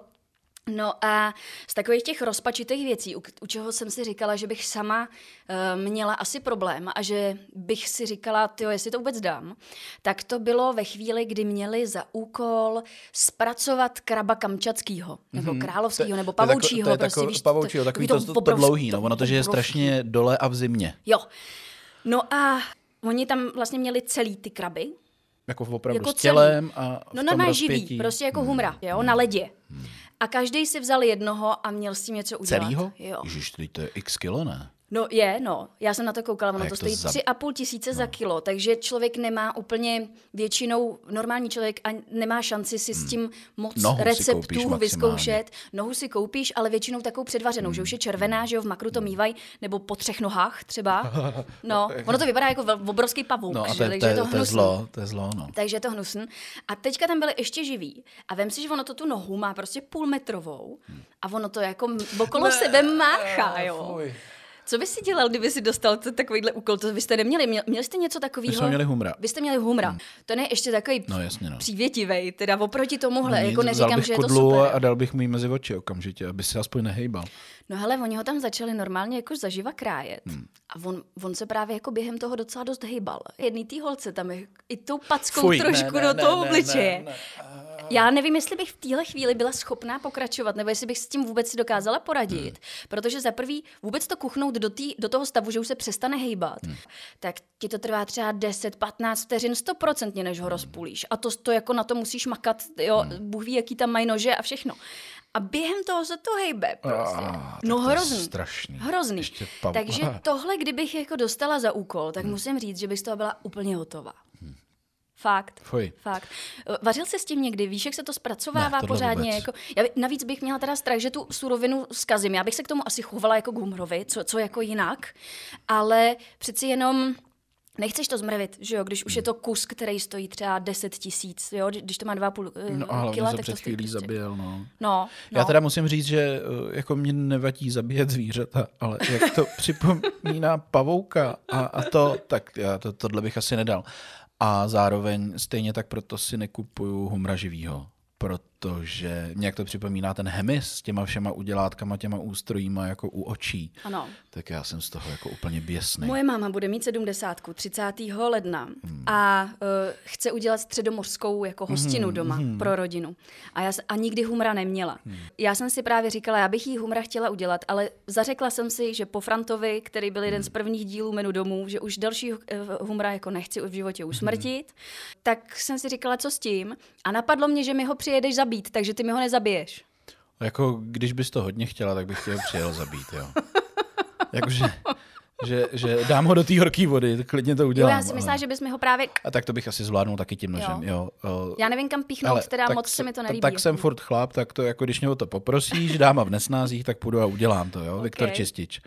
No a z takových těch rozpačitých věcí, u, u čeho jsem si říkala, že bych sama uh, měla asi problém a že bych si říkala, tyjo, jestli to vůbec dám, tak to bylo ve chvíli, kdy měli za úkol zpracovat kraba kamčatskýho, nebo mm-hmm. královskýho, nebo pavoučího. To je, prostě, tako, víš, pavoučího, takový to, to, to, to dlouhý, no, ono to, že je strašně dole a v zimě. Jo. No a oni tam vlastně měli celý ty kraby. Jako opravdu jako s tělem a No normálně živý, prostě jako humra, jo, na ledě. Hmm. A každý si vzal jednoho a měl s tím něco udělat. Celýho? Jo. Ježiš, to je x kilo, ne? No je, no. Já jsem na to koukala, ono to stojí tři a půl tisíce no. za kilo, takže člověk nemá úplně většinou, normální člověk a nemá šanci si s hmm. tím moc Nohu receptů vyzkoušet. Nohu si koupíš, ale většinou takovou předvařenou, hmm. že už je červená, že jo, v makru to mývají, nebo po třech nohách třeba. No, ono to vypadá jako obrovský pavouk, no, a to, takže je to, je zlo, to je zlo, no. Takže je to hnusn. A teďka tam byly ještě živý. A vem si, že ono to tu nohu má prostě půl metrovou a ono to jako okolo sebe máchá, jo. Fuj. Co by si dělal, kdyby si dostal t- takovýhle úkol? To vy jste neměli. Měl, měli jste něco takového? My jsme měli humra. Vy jste měli humra. Hmm. To ne ještě takový no, jasně, no. přívětivej, teda oproti tomuhle. No, jako neříkám, že je to super. a dal bych mu jí mezi oči okamžitě, aby se aspoň nehejbal. No hele, oni ho tam začali normálně jako zaživa krájet. Hmm. A on, on se právě jako během toho docela dost hejbal. Jedný tý holce tam je i tou packou Fuj, trošku ne, do ne, toho ne, obličeje. ne, ne. Já nevím, jestli bych v téhle chvíli byla schopná pokračovat, nebo jestli bych s tím vůbec si dokázala poradit. Hmm. Protože za prvý vůbec to kuchnout do, tý, do toho stavu, že už se přestane hejbat, hmm. tak ti to trvá třeba 10-15 vteřin stoprocentně, než ho rozpůlíš. A to, to jako na to musíš makat, jo, hmm. Bůh ví, jaký tam mají nože a všechno. A během toho se to hejbe prostě. Ah, no hrozný. strašný. Hrozný. Takže tohle, kdybych jako dostala za úkol, tak hmm. musím říct, že bych z toho byla úplně hotová. Hmm. Fakt. Fuj. Fakt. Vařil jsi s tím někdy? Víš, jak se to zpracovává Ne, pořádně? vůbec. Jako, já, by- navíc bych měla teda strach, že tu surovinu zkazím. Já bych se k tomu asi chovala jako k humrovi, co, co jako jinak. Ale přeci jenom nechceš to zmrvit, že jo? Když už je to kus, který stojí třeba 10 tisíc, jo? Když to má 2,5 No no, a hlavně kila, tak před to stojí chvílí prostě. zabijel, no. No, no. Já teda musím říct, že eh, jako mě nevadí zabíjet zvířata, ale jak to připomíná pavouka a, a to, tak já to, tohle bych asi nedal. A zároveň stejně tak proto si nekupuju humra živýho, protože nějak to připomíná ten hemis s těma všema udělátkama, těma ústrojíma jako u očí. Ano. Tak já jsem z toho jako úplně běsný. Moje máma bude mít sedmdesátku 30. ledna hmm. a uh, chce udělat středomořskou jako hostinu hmm. doma hmm. pro rodinu. A, já, a nikdy humra neměla. Hmm. Já jsem si právě říkala, já bych jí humra chtěla udělat, ale zařekla jsem si, že po Frantovi, který byl jeden z prvních dílů menu domů, že už další uh, humra jako nechci v životě usmrtit, hmm. tak jsem si říkala, co s tím. A napadlo mě, že mi ho přijedeš zabít, takže ty mi ho nezabiješ. Jako když bys to hodně chtěla, tak bych tě ho přijel zabít, jo. Jakože, že, že dám ho do té horké vody, tak klidně to Jo, udělám. já si myslela, ale... že bys mi ho právě... A tak to bych asi zvládnul taky tím nožem, jo. jo. Já nevím, kam píchnout, Ale teda moc se- mi to nelíbí. Tak jsem furt chlap, tak to jako když mě o to poprosíš, dáma v nesnázích, tak půjdu a udělám to, jo. Viktor Čistič.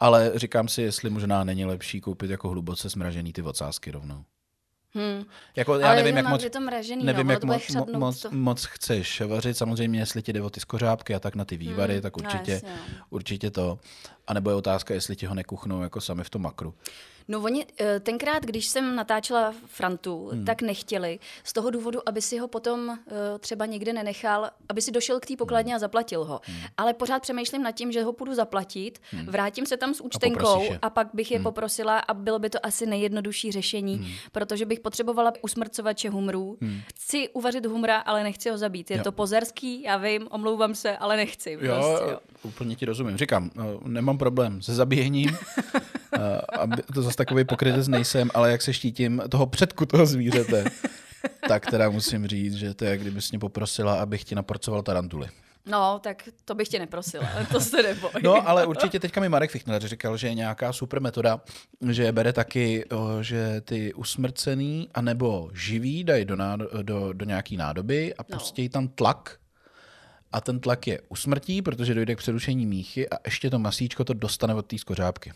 Ale říkám si, jestli možná není lepší koupit jako hluboce smražený ty ocásky rovnou. Hmm. Jako, já Ale nevím, jak moc, mražený, nevím, no, jak moc, chřadnout moc, to. moc chceš vařit. Samozřejmě, jestli ti jde o ty skořápky a tak na ty vývary, Hmm, tak no určitě, jasně, no. určitě to. A nebo je otázka, jestli ti ho nekuchnou jako sami v tom makru. No oni, eh, tenkrát, když jsem natáčela Frantu, hmm. tak nechtěli. Z toho důvodu, aby si ho potom eh, třeba někde nenechal, aby si došel k té pokladně a zaplatil ho. Hmm. Ale pořád přemýšlím nad tím, že ho půjdu zaplatit, hmm. vrátím se tam s účtenkou je. a pak bych je hmm. poprosila a bylo by to asi nejjednodušší řešení, hmm. protože bych potřebovala usmrcovače humrů. Hmm. Chci uvařit humra, ale nechci ho zabít. Je Jo. to pozerský, já vím, omlouvám se, ale nechci. Jo, Prostě, jo. úplně ti rozumím. Říkám, no, nemám problém se zabíjením, a- aby to zase takový pokrytec nejsem, ale jak se štítím toho předku toho zvířete, tak teda musím říct, že to je, jak kdybys mě poprosila, abych ti naporcoval tarantuly. No, tak to bych tě neprosila, to se neboj. No, ale určitě teďka mi Marek Fichtner říkal, že je nějaká super metoda, že je bere taky, že ty usmrcený anebo živý dají do, nádo, do, do nějaký nádoby a No. pustí tam tlak a ten tlak je usmrtí, protože dojde k přerušení míchy a ještě to masíčko to dostane od té skořápky.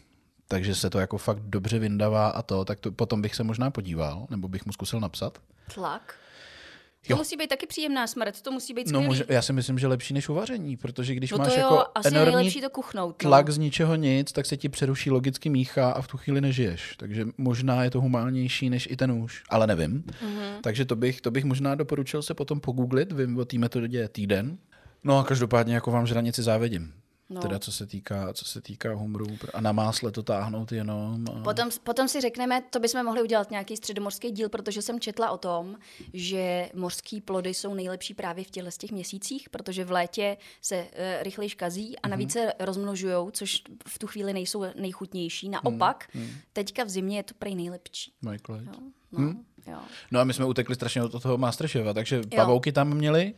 Takže se to jako fakt dobře vyndavá a to, tak to, potom bych se možná podíval, nebo bych mu zkusil napsat. Tlak? To Jo. musí být taky příjemná smrt, to musí být No, může, já si myslím, že lepší než uvaření, protože když no máš to jo, jako asi enormní nejlepší to kuchnout. No. tlak z ničeho nic, tak se ti přeruší logicky mícha a v tu chvíli nežiješ. Takže možná je to humánnější než i ten nůž, ale nevím. Mhm. Mm-hmm. Takže to bych, to bych možná doporučil se potom pogooglit, vím o té metodě týden. No a každopádně jako vám žranici závidím. No. No. Teda co se týká, co se týká humru a na másle to táhnout jenom. A... Potom, potom si řekneme, to bychom mohli udělat nějaký středomorský díl, protože jsem četla o tom, že mořské plody jsou nejlepší právě v těchto těch měsících, protože v létě se uh, rychleji kazí a navíc se rozmnožují, což v tu chvíli nejsou nejchutnější. Naopak, teďka v zimě je to prej nejlepší. Michael. Jo, no, jo. No a my jsme utekli strašně od toho Masterchefa, takže pavouky tam měli.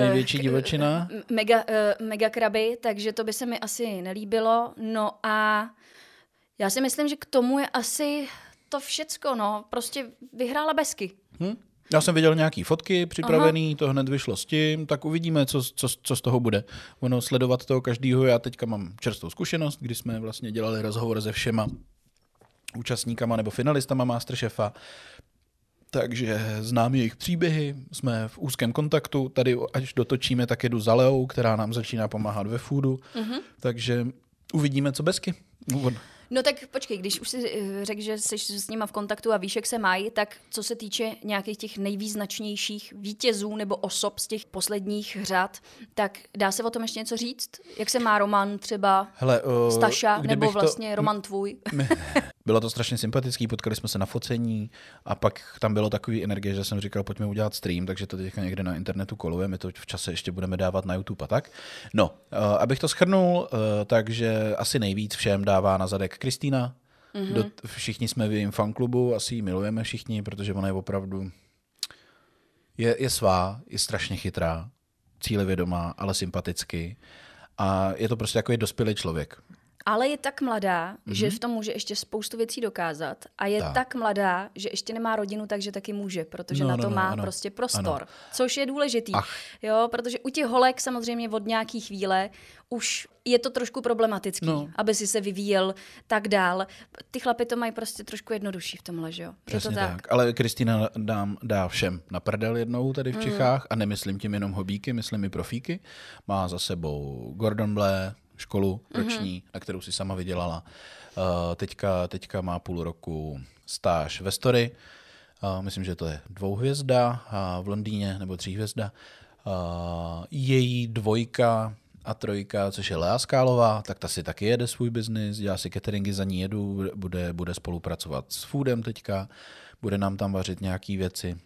Největší Eh, k- divočina. m- Mega, uh, mega kraby, takže to by se mi asi nelíbilo. No a já si myslím, že k tomu je asi to všecko, no. Prostě vyhrála Besky. Hm? Já jsem viděl nějaký fotky připravený, Aha. to hned vyšlo s tím, tak uvidíme, co, co, co z toho bude. Ono sledovat toho každýho, já teďka mám čerstvou zkušenost, kdy jsme vlastně dělali rozhovor se všema účastníkama nebo finalistama Masterchefa, takže znám jejich příběhy, jsme v úzkém kontaktu, tady až dotočíme, tak jedu za Leou, která nám začíná pomáhat ve foodu, mm-hmm. takže Uvidíme, co bezky. No tak počkej, když už si eh, řekl, že jsi s nima v kontaktu a víš, jak se mají, tak co se týče nějakých těch nejvýznačnějších vítězů nebo osob z těch posledních řad, tak dá se o tom ještě něco říct? Jak se má Roman třeba Hele, uh, Staša, nebo vlastně to... Roman tvůj? Bylo to strašně sympatický, potkali jsme se na focení a pak tam bylo takový energie, že jsem říkal, pojďme udělat stream, takže to teďka někde na internetu koluje, my to v čase ještě budeme dávat na YouTube a tak. No, uh, abych to schrnul, uh, takže asi nejvíc všem dává na zadek Kristýna. Mm-hmm. Do, všichni jsme v jejím fanklubu, asi ji milujeme všichni, protože ona je opravdu je, je svá, je strašně chytrá, cílevědomá, ale sympaticky. A je to prostě jako dospělý člověk. Ale je tak mladá, mm-hmm. že v tom může ještě spoustu věcí dokázat. A je tak. tak mladá, že ještě nemá rodinu, takže taky může, protože no, na to no, no, má ano. prostě prostor. Ano. Což je důležitý. Ach. Jo, protože u těch holek samozřejmě od nějaký chvíle už je to trošku problematický, no. aby si se vyvíjel tak dál. Ty chlapy to mají prostě trošku jednodušší v tomhle, že jo? Přesně to tak. tak. Ale Kristýna dám, dá všem na prdel jednou tady v mm. Čechách a nemyslím tím jenom hobíky, myslím i profíky. Má za sebou Gordon Blair, školu mm-hmm. roční, na kterou si sama vydělala. Uh, teďka, teďka má půl roku stáž ve Story. Uh, myslím, že to je dvouhvězda uh, v Londýně, nebo tříhvězda. Uh, její dvojka a trojka, což je Lea Skálová, tak ta si taky jede svůj biznis, dělá si cateringy, za ní jedu, bude, bude spolupracovat s Foodem teďka, bude nám tam vařit nějaké věci.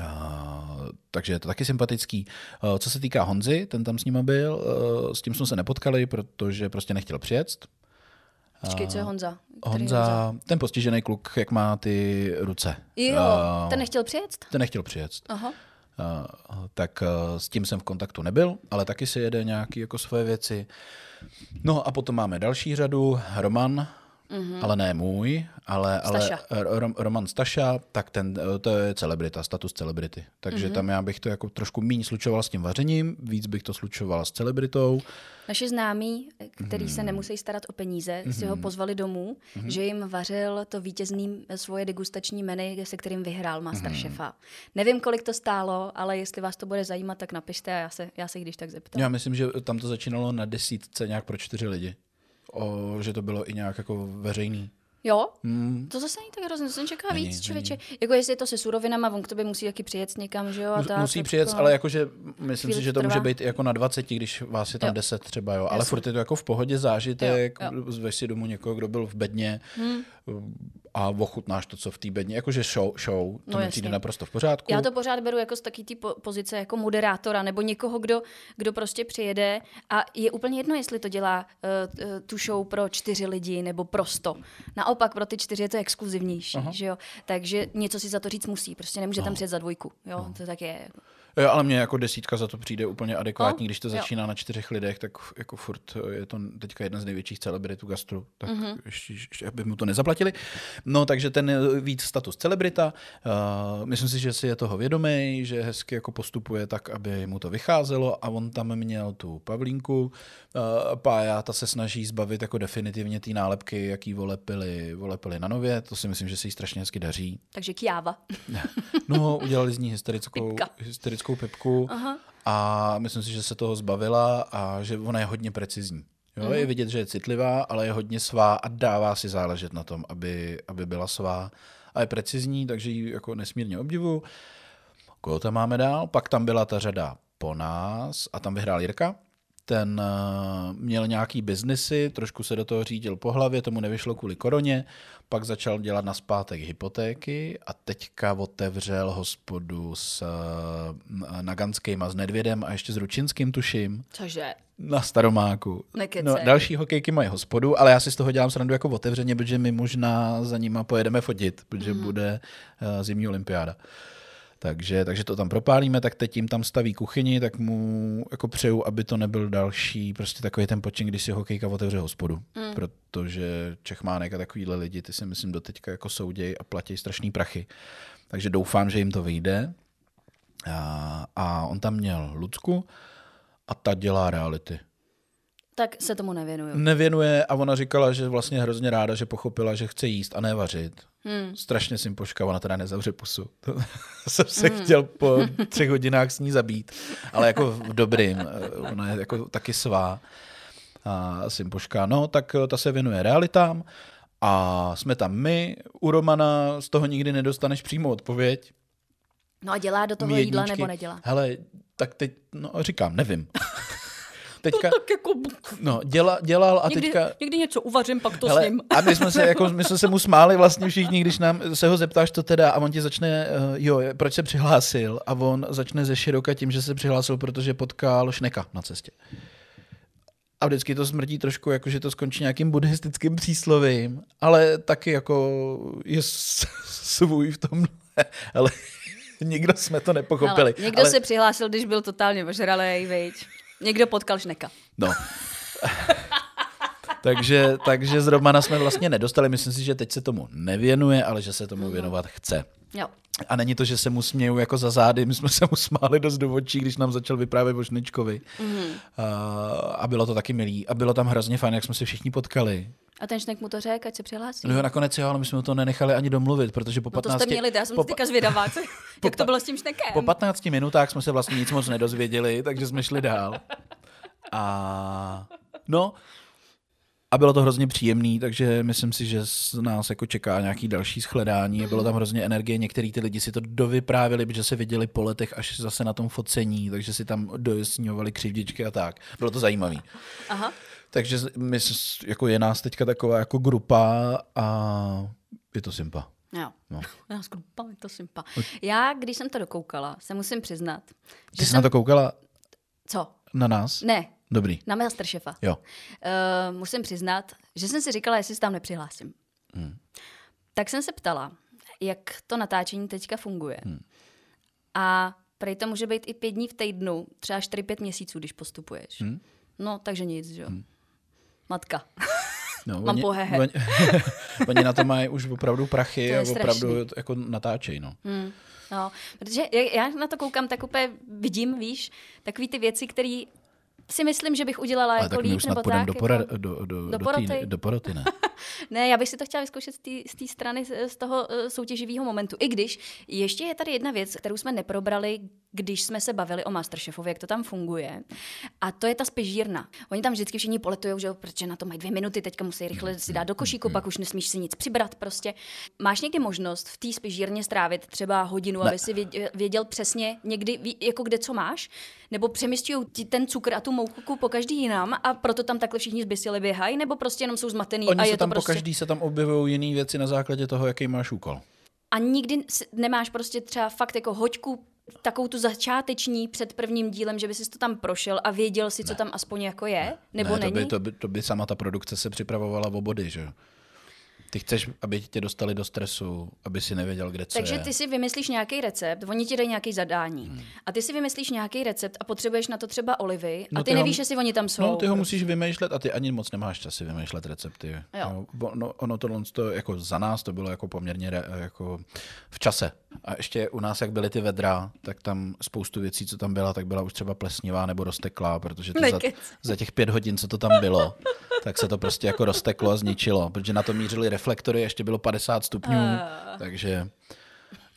Uh, takže je to taky sympatický. Uh, co se týká Honzy, ten tam s ním byl, uh, s tím jsme se nepotkali, protože prostě nechtěl přijet. Počkej, co je Honza? Honza, Honza, ten postižený kluk, jak má ty ruce. Jo, ten nechtěl přijet? Ten nechtěl přijet. Aha. Uh, tak uh, s tím jsem v kontaktu nebyl, ale taky si jede nějaké jako svoje věci. No a potom máme další řadu, Roman, mm-hmm. ale ne můj, ale, ale Rom, Roman Staša, tak ten, to je celebrita, status celebrity. Takže mm-hmm. tam já bych to jako trošku méně slučoval s tím vařením, víc bych to slučoval s celebritou. Naši známí, který mm. se mhm. nemusí starat o peníze, mm. si ho mhm. pozvali domů, mm. že jim vařil to vítězný svoje degustační menu, se kterým vyhrál Masterchefa. Mm. Nevím, kolik to stálo, ale jestli vás to bude zajímat, tak napište a já se, já se když tak zeptám. Já myslím, že tam to začínalo na desítce nějak pro čtyři lidi o, že to bylo i nějak jako veřejný. Jo? Hmm. To zase není tak hrozně, to jsem čeká není, víc, člověče. Jako jestli je to se surovinama, on k tobě musí taky přijet někam, že jo? A tak, musí přijet, ale jakože myslím si, že to trvá. může být jako na 20, když vás je tam jo. 10 třeba, jo. Ale Jasně. furt je to jako v pohodě zážitek, jo, jo. zveš si domů někoho, kdo byl v bedně, hmm a ochutnáš to, co v té bedně. Jakože show, show to no, mi přijde naprosto v pořádku. Já to pořád beru jako z taky té po- pozice jako moderátora nebo někoho, kdo, kdo prostě přijede a je úplně jedno, jestli to dělá uh, tu show pro čtyři lidi nebo prosto. Naopak pro ty čtyři je to exkluzivnější, že jo? Takže něco si za to říct musí. Prostě nemůže no. tam přijet za dvojku. Jo? No. To tak je. Jo, ale mně jako desítka za to přijde úplně adekvátní, no, když to začíná jo. na čtyřech lidech, tak jako furt je to teďka jedna z největších celebritů gastru, tak mm-hmm. ještě, ještě, aby mu to nezaplatili. No, takže ten víc status celebrita. Uh, myslím si, že si je toho vědomý, že hezky jako postupuje tak, aby mu to vycházelo a on tam měl tu Pavlínku. Uh, Pája, ta se snaží zbavit jako definitivně ty nálepky, jaký volepili, volepili na nově. To si myslím, že se jí strašně hezky daří. Takže kjáva. no, udělali z ní hysterickou, hysterickou dětskou Pepku Aha. a myslím si, že se toho zbavila a že ona je hodně precizní. Jo, mm-hmm. Je vidět, že je citlivá, ale je hodně svá a dává si záležet na tom, aby, aby byla svá. A je precizní, takže ji jako nesmírně obdivu. Koho tam máme dál? Pak tam byla ta řada po nás a tam vyhrál Jirka ten uh, měl nějaký biznesy, trošku se do toho řídil po hlavě, tomu nevyšlo kvůli koroně, pak začal dělat na zpátek hypotéky a teďka otevřel hospodu s uh, Naganským a s Nedvědem a ještě s Ručinským, tuším. Cože? Na Staromáku. No, další hokejky mají hospodu, ale já si z toho dělám srandu jako otevřeně, protože my možná za nima pojedeme fotit, protože mm. bude uh, zimní olympiáda. Takže, takže to tam propálíme, tak teď jim tam staví kuchyni, tak mu jako přeju, aby to nebyl další, prostě takový ten počin, když si hokejka otevře hospodu. Mm. Protože Čechmánek a takovýhle lidi, ty si myslím doteďka jako soudějí a platí strašný prachy. Takže doufám, že jim to vyjde. A, a on tam měl Lucku a ta dělá reality tak se tomu nevěnuju. Nevěnuje a ona říkala, že vlastně hrozně ráda, že pochopila, že chce jíst a ne vařit. Hmm. Strašně jsem poška, ona teda nezavře pusu. To jsem se hmm. chtěl po třech hodinách s ní zabít, ale jako v dobrým. Ona je jako taky svá. a Simpoška, no, tak ta se věnuje realitám a jsme tam my, u Romana z toho nikdy nedostaneš přímou odpověď. No a dělá do toho jídla nebo nedělá? Hele, tak teď, no říkám, nevím. Teďka, no, tak jako... No, děla, dělal a někdy, teďka... Někdy něco uvařím, pak to hele, s ním. a my jsme, se, jako, my jsme se mu smáli vlastně všichni, když nám se ho zeptáš to teda a on ti začne, uh, jo, proč se přihlásil a on začne ze široka tím, že se přihlásil, protože potkal šneka na cestě. A vždycky to smrdí trošku, jako že to skončí nějakým buddhistickým příslovím, ale taky jako je svůj v tom, ale nikdo jsme to nepochopili. Ale někdo ale... se přihlásil, když byl totálně ožralej, viď. Někdo potkal šneka. No. takže, takže z Romana jsme vlastně nedostali. Myslím si, že teď se tomu nevěnuje, ale že se tomu věnovat chce. Jo. A není to, že se mu směju jako za zády, my jsme se mu smáli dost do očí, když nám začal vyprávět o Šničkovi. Mm-hmm. A, a bylo to taky milý. A bylo tam hrozně fajn, jak jsme se všichni potkali. A ten šnek mu to řekl, ať se přihlásí? No jo, nakonec jo, ale my jsme to nenechali ani domluvit, protože po 15... No to jste měli, já jsem po, teďka zvědavá, co, jak to bylo s tím šnekem. Po 15 minutách jsme se vlastně nic moc nedozvěděli, takže jsme šli dál. A no, a bylo to hrozně příjemný, takže myslím si, že z nás jako čeká nějaký další shledání. Bylo tam hrozně energie, některý ty lidi si to dovyprávili, protože se viděli po letech až zase na tom focení, takže si tam dojasňovali křivdičky a tak. Bylo to zajímavé. Aha. Takže my, jako je nás teďka taková jako grupa a je to sympa. Jo. No. Já je to sympa. Já, když jsem to dokoukala, se musím přiznat. Ty jsi jsem... na to koukala? Co? Na nás? Ne, Dobrý. Na Masterchefa. Jo. Uh, musím přiznat, že jsem si říkala, jestli se tam nepřihlásím. Hmm. Tak jsem se ptala, jak to natáčení teďka funguje. Hmm. A prej to může být i pět dní v týdnu, třeba 4-5 měsíců, když postupuješ. Hmm. No, takže nic, že jo. Hmm. Matka. No, Mám oni, pohehe. Oni, oni na to mají už opravdu prachy a opravdu jako natáčejí. No. Hmm. No, protože já na to koukám, tak úplně vidím, víš, takový ty věci, které si myslím, že bych udělala Ale jako tak líp, nebo tak. Do, pora, jako, do, do, do, poroty. Tý, do poroty, ne? ne, já bych si to chtěla vyzkoušet z té strany, z toho uh, soutěživého momentu. I když ještě je tady jedna věc, kterou jsme neprobrali, když jsme se bavili o Masterchefovi, jak to tam funguje. A to je ta spežírna. Oni tam vždycky všichni poletujou, že protože na to mají dvě minuty, teďka musí rychle si dát do košíku, pak už nesmíš si nic přibrat prostě. Máš někdy možnost v té spežírně strávit třeba hodinu, ne. aby si věděl přesně někdy, jako kde co máš? Nebo přemysťují ti ten cukr a tu mouku po každý jinam a proto tam takhle všichni zbysili běhají, nebo prostě jenom jsou zmatený Oni a je se tam prostě... po každý se tam objevují jiné věci na základě toho, jaký máš úkol. A nikdy nemáš prostě třeba fakt jako hoďku takovou tu začáteční před prvním dílem, že by si to tam prošel a věděl si, ne. co tam aspoň jako je? Ne. Nebo ne, není? To by, to, by, to by sama ta produkce se připravovala o body, že ty chceš, aby tě dostali do stresu, aby si nevěděl, kde co Takže je. ty si vymyslíš nějaký recept, oni ti dají nějaký zadání. Hmm. A ty si vymyslíš nějaký recept a potřebuješ na to třeba olivy no a ty, ty nevíš, ho, jestli oni tam jsou. No, ty ho musíš vymýšlet a ty ani moc nemáš čas si vymýšlet recepty. Jo. No, no, ono to, to, jako za nás to bylo jako poměrně jako v čase. A ještě u nás, jak byly ty vedra, tak tam spoustu věcí, co tam byla, tak byla už třeba plesnivá nebo rozteklá, protože to za, za těch pět hodin, co to tam bylo, tak se to prostě jako rozteklo a zničilo, protože na to mířili reflektory, ještě bylo 50 stupňů, uh. takže...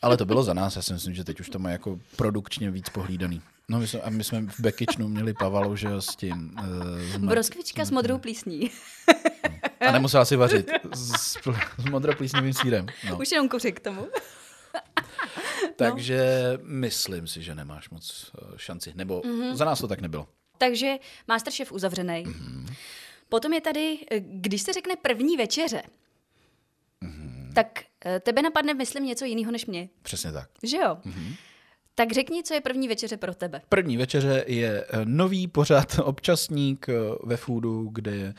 Ale to bylo za nás, já si myslím, že teď už to má jako produkčně víc pohlídaný. No my jsme, a my jsme v Bekičnu měli Pavalu, že s tím... Uh, s Broskvička s modrou plísní. A nemusela si vařit s, s modroplísnivým sírem. No. Už jenom kořik k tomu. Takže no. myslím si, že nemáš moc eh, šanci. Nebo mm-hmm. za nás to tak nebylo. Takže Masterchef uzavřený. Mm-hmm. Potom je tady, když se řekne první večeře, mm-hmm. tak eh, tebe napadne, myslím, něco jiného než mě. Přesně tak. Že jo? Mm-hmm. Tak řekni, co je první večeře pro tebe. První večeře je nový pořad občasník ve Foodu, kde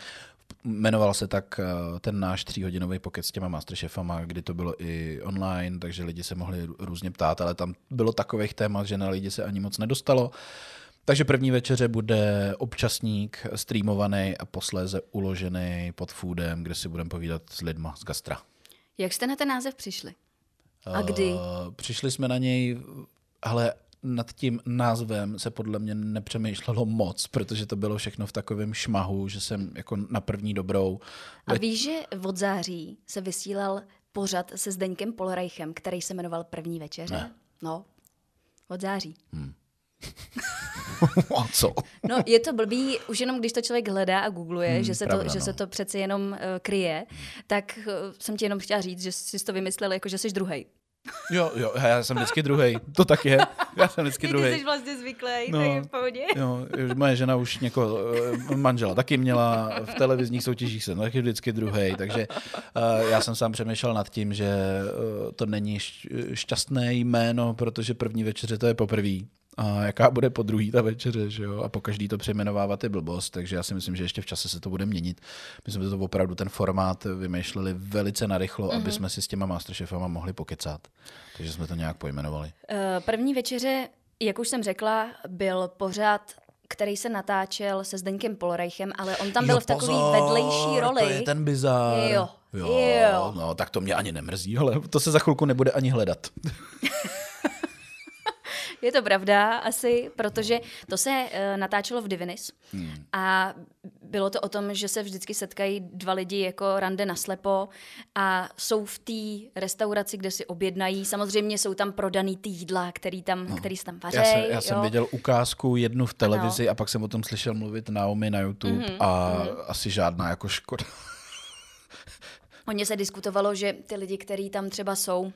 Jmenoval se tak ten náš tříhodinový pokec s těma Masterchefama, kdy to bylo i online, takže lidi se mohli různě ptát, ale tam bylo takových témat, že na lidi se ani moc nedostalo. Takže první večeře bude občasník streamovaný a posléze uložený pod foodem, kde si budeme povídat s lidma z gastra. Jak jste na ten název přišli? A kdy? Uh, přišli jsme na něj, ale nad tím názvem se podle mě nepřemýšlelo moc, protože to bylo všechno v takovém šmahu, že jsem jako na první dobrou. A víš, že od září se vysílal pořad se Zdeňkem Polreichem, který se jmenoval První večeře? Ne. No, od září. Hmm. a co? No, je to blbý, už jenom když to člověk hledá a googluje, hmm, že, se pravda, to, že no. se to přeci jenom uh, kryje, tak uh, jsem ti jenom chtěla říct, že jsi to vymyslel jako, že jsi druhý. Jo, jo, já jsem vždycky druhý. To tak je. Já jsem vždycky druhý. Ty jsi vlastně zvyklý, no, tak je v pohodě. Jo, moje žena už někoho, eh, manžela taky měla, v televizních soutěžích jsem taky vždycky druhý, takže uh, já jsem sám přemýšlel nad tím, že uh, to není šťastné jméno, protože první večeře to je poprvé a jaká bude po druhý ta večeře, že jo? A po každý to přejmenovávat je blbost, takže já si myslím, že ještě v čase se to bude měnit. My jsme to opravdu ten formát vymýšleli velice narychlo, mm-hmm. aby mhm. jsme si s těma Masterchefama mohli pokecat. Takže jsme to nějak pojmenovali. Uh, první večeře, jak už jsem řekla, byl pořád který se natáčel se Zdeňkem Polreichem, ale on tam jo, byl v takové vedlejší roli. To je ten bizar. Jo. Jo, jo. No, tak to mě ani nemrzí, ale to se za chvilku nebude ani hledat. Je to pravda asi, protože to se uh, natáčelo v Divinis hmm. a bylo to o tom, že se vždycky setkají dva lidi jako rande naslepo a jsou v té restauraci, kde si objednají. Samozřejmě jsou tam prodaný ty jídla, který, tam, no. který se tam vaří. Já, jsem, já jsem viděl ukázku jednu v televizi ano. a pak jsem o tom slyšel mluvit Naomi na YouTube mm-hmm. a mm-hmm. asi žádná jako škoda. Hodně se diskutovalo, že ty lidi, kteří tam třeba jsou,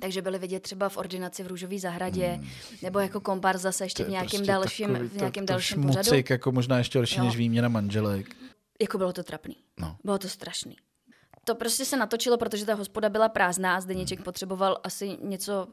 takže byli vidět třeba v ordinaci v Růžové zahradě, hmm. nebo jako kompar zase ještě v nějakém prostě dalším, takový, v nějakém to, dalším to pořadu. jako možná ještě horší než výměna manželek. Jako bylo to trapný. No. Bylo to strašný. To prostě se natočilo, protože ta hospoda byla prázdná a Zdeněček hmm. potřeboval asi něco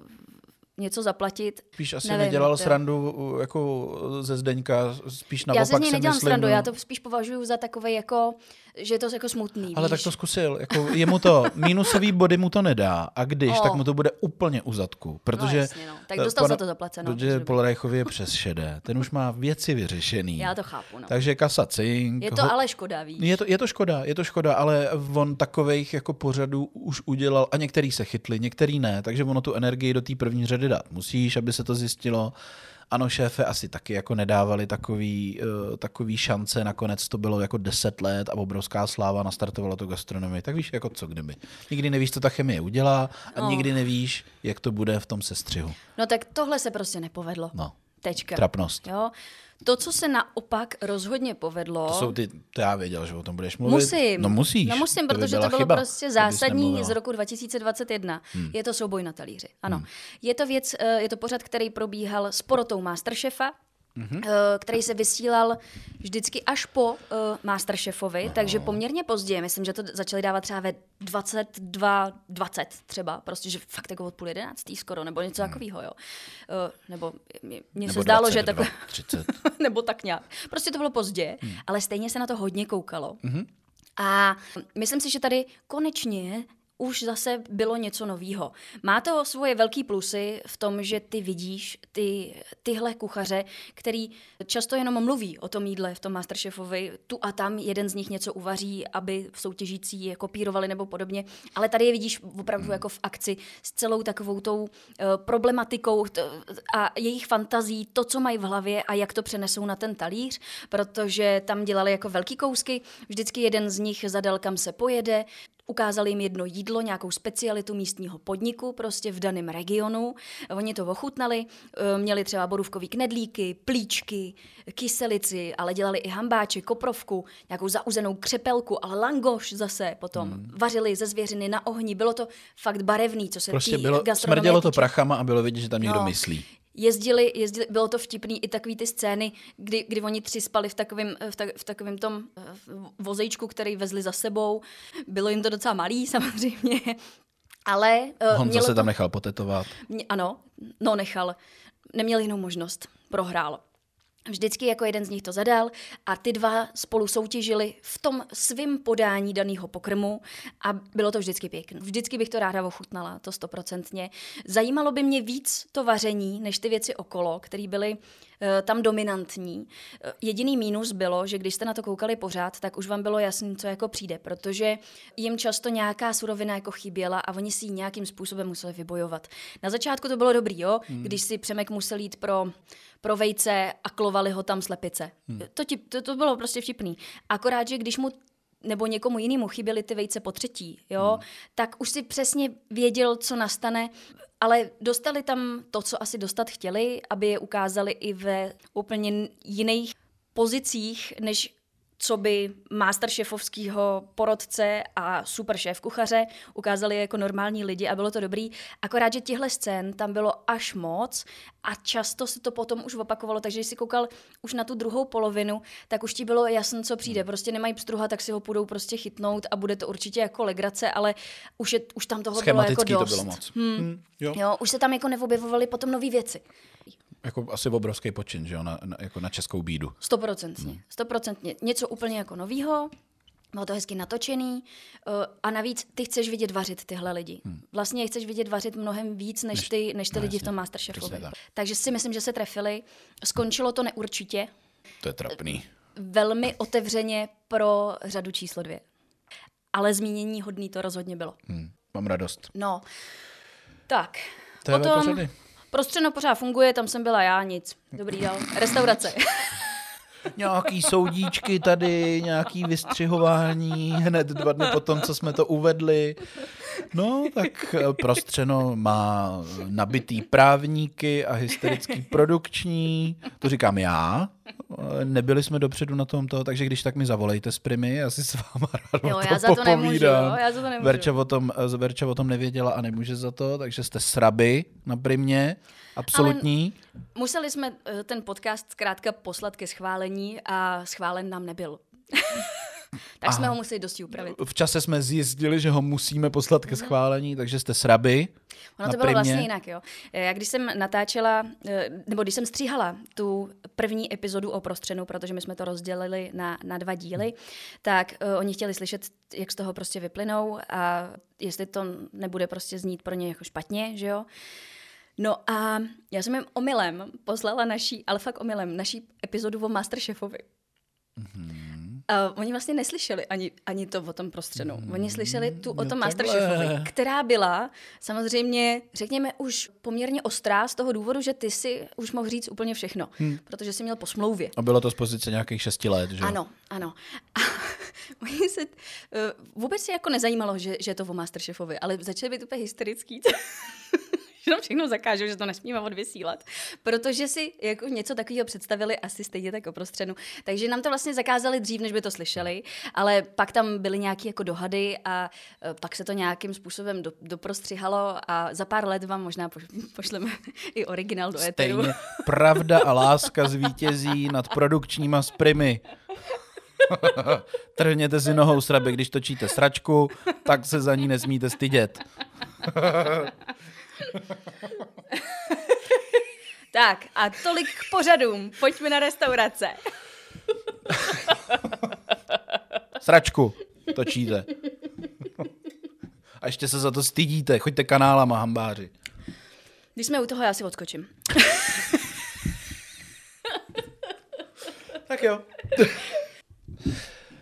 něco zaplatit. Spíš asi Nevím, nedělal to... srandu jako ze Zdeňka, spíš naopak Já se z něj nedělám myslím, srandu, no... já to spíš považuji za takové jako, že je to jako smutný. Ale víš? tak to zkusil, jako je mu to, mínusový body mu to nedá a když, oh. tak mu to bude úplně u zadku, protože... No, jasně, no. Tak dostal se to zaplaceno. Protože Polreichovi je přes šedé, ten už má věci vyřešený. Já to chápu, no. Takže kasa cink. Je to ho... ale škoda, víš. Je to, je to škoda, je to škoda, ale on takových jako pořadů už udělal a některý se chytli, některý ne, takže ono tu energii do té první řady dát musíš, aby se to zjistilo. Ano, šéfe asi taky jako nedávali takový, uh, takový šance, nakonec to bylo jako deset let a obrovská sláva nastartovala to gastronomii. Tak víš, jako co kdyby. Nikdy nevíš, co ta chemie udělá a no. nikdy nevíš, jak to bude v tom sestřihu. No tak tohle se prostě nepovedlo. No. Tečka. Trapnost. Jo? To, co se naopak rozhodně povedlo... To jsou ty, to já věděl, že o tom budeš mluvit. Musím. No musíš. No musím, to protože by to bylo chyba, prostě zásadní z roku 2021. Hmm. Je to souboj na talíři, ano. Hmm. Je to věc, eh, je to pořad, který probíhal s porotou Masterchefa, mm-hmm. který se vysílal vždycky až po uh, Masterchefovi, no. takže poměrně pozdě, myslím, že to začali dávat třeba ve 22, 20 třeba, prostě, že fakt jako od půl jedenáctý skoro, nebo něco mm. takového, jo. Uh, nebo mně se zdálo, 22, že takhle, 30. nebo tak nějak. Prostě to bylo pozdě, mm. ale stejně se na to hodně koukalo. Mm-hmm. A myslím si, že tady konečně už zase bylo něco novýho. Má to svoje velké plusy v tom, že ty vidíš ty, tyhle kuchaře, který často jenom mluví o tom jídle v tom Masterchefovi, tu a tam jeden z nich něco uvaří, aby v soutěžící je kopírovali nebo podobně, ale tady je vidíš opravdu jako v akci s celou takovou tou uh, problematikou a jejich fantazí, to, co mají v hlavě a jak to přenesou na ten talíř, protože tam dělali jako velký kousky, vždycky jeden z nich zadal, kam se pojede, Ukázali jim jedno jídlo, nějakou specialitu místního podniku, prostě v daném regionu. Oni to ochutnali, eh, měli třeba borůvkový knedlíky, plíčky, kyselici, ale dělali i hambáče, koprovku, nějakou zauzenou křepelku, ale langoš zase potom. Hmm. Vařili ze zvěřiny na ohni, bylo to fakt barevný, co se prostě bylo, smrdělo to prachama a bylo vidět, že tam někdo no. myslí jezdili, jezdili, bylo to vtipný i takový ty scény, kdy, kdy oni tři spali v takovém, v, tak, v takovém tom eh, vozejčku, který vezli za sebou. Bylo jim to docela malý samozřejmě, ale... Uh, Honza se to, tam nechal potetovat. Mě, ano, no nechal. Neměl jinou možnost. Prohrál. Vždycky jako jeden z nich to zadal a ty dva spolu soutěžili v tom svém podání daného pokrmu a bylo to vždycky pěkné. Vždycky bych to ráda ochutnala, to stoprocentně. Zajímalo by mě víc to vaření, než ty věci okolo, které byly uh, tam dominantní. Uh, jediný mínus bylo, že když jste na to koukali pořád, tak už vám bylo jasné, co jako přijde, protože jim často nějaká surovina jako chyběla a oni si ji nějakým způsobem museli vybojovat. Na začátku to bylo dobrý, jo? Hmm. když si Přemek musel jít pro pro vejce a klovali ho tam slepice. Hmm. To, ti, to, to bylo prostě vtipný. Akorát, že když mu nebo někomu jinému chyběly ty vejce po třetí, jo, hmm. tak už si přesně věděl, co nastane ale dostali tam to, co asi dostat chtěli, aby je ukázali i ve úplně jiných pozicích, než co by masterchefovského porodce a super šéf kuchaře ukázali jako normální lidi a bylo to dobrý. Akorát, že těchto scén tam bylo až moc a často se to potom už opakovalo, takže když si koukal už na tu druhou polovinu, tak už ti bylo jasné, co přijde. Prostě nemají pstruha, tak si ho půjdou prostě chytnout a bude to určitě jako legrace, ale už, je, už tam toho bylo jako dost. to bylo moc. Hmm. Hmm, jo. jo. už se tam jako neobjevovaly potom nové věci jako asi obrovský počin, že jo, na, na, jako na českou bídu. Stoprocentně. Hmm. Stoprocentně. Něco úplně jako novýho, bylo to hezky natočený uh, a navíc ty chceš vidět vařit tyhle lidi. Hmm. Vlastně chceš vidět vařit mnohem víc než ty, než ty no, lidi jasně. v tom Masterchefovi. Tak. Takže si myslím, že se trefili. Skončilo to neurčitě. To je trapný. Velmi otevřeně pro řadu číslo dvě. Ale zmínění hodný to rozhodně bylo. Hmm. Mám radost. No, tak. To je potom, Prostřeno pořád funguje, tam jsem byla já, nic. Dobrý dál. Restaurace. nějaký soudíčky tady, nějaký vystřihování hned dva dny potom, co jsme to uvedli. No, tak eh, prostřeno má nabitý právníky a hysterický produkční. To říkám já. Nebyli jsme dopředu na tomto, takže když tak mi zavolejte s Primy, já si s váma rád jo, já za to nemůžu, jo, já za to nemůžu. Verča o, tom, eh, Verča o tom nevěděla a nemůže za to, takže jste sraby na Primě, absolutní. Ale museli jsme eh, ten podcast zkrátka poslat ke schválení a schválen nám nebyl. tak Aha. jsme ho museli dosti upravit. V čase jsme zjistili, že ho musíme poslat ke mhm. schválení, takže jste sraby. Ono to bylo primě. vlastně jinak, jo. Já když jsem natáčela, eh, nebo když jsem stříhala tu první epizodu o prostřenu, protože my jsme to rozdělili na, na dva díly, hmm. tak uh, oni chtěli slyšet, jak z toho prostě vyplynou a jestli to nebude prostě znít pro ně jako špatně, že jo. No a já jsem jim omylem poslala naší, ale fakt omylem, naší epizodu o Masterchefovi. Mm-hmm. Uh, oni vlastně neslyšeli ani, ani to o tom prostřenu. Mm, oni slyšeli tu o tom no Masterchefovi, která byla samozřejmě, řekněme, už poměrně ostrá z toho důvodu, že ty si už mohl říct úplně všechno, hmm. protože jsi měl po smlouvě. A bylo to z pozice nějakých šesti let, že? Ano, ano. A oni se uh, vůbec si jako nezajímalo, že, že je to o Masterchefovi, ale začali být úplně hysterický. že nám všechno zakážou, že to nesmíme odvysílat. Protože si jako něco takového představili asi stejně tak oprostřenu. Takže nám to vlastně zakázali dřív, než by to slyšeli, ale pak tam byly nějaké jako dohady a e, pak se to nějakým způsobem do, doprostřihalo a za pár let vám možná pošleme i originál do éteru. Stejně pravda a láska zvítězí nad produkčníma sprimy. Trhněte si nohou sraby, když točíte sračku, tak se za ní nesmíte stydět. tak a tolik k pořadům. Pojďme na restaurace. Sračku točíte. A ještě se za to stydíte. Choďte kanálama, hambáři. Když jsme u toho, já si odskočím. tak jo.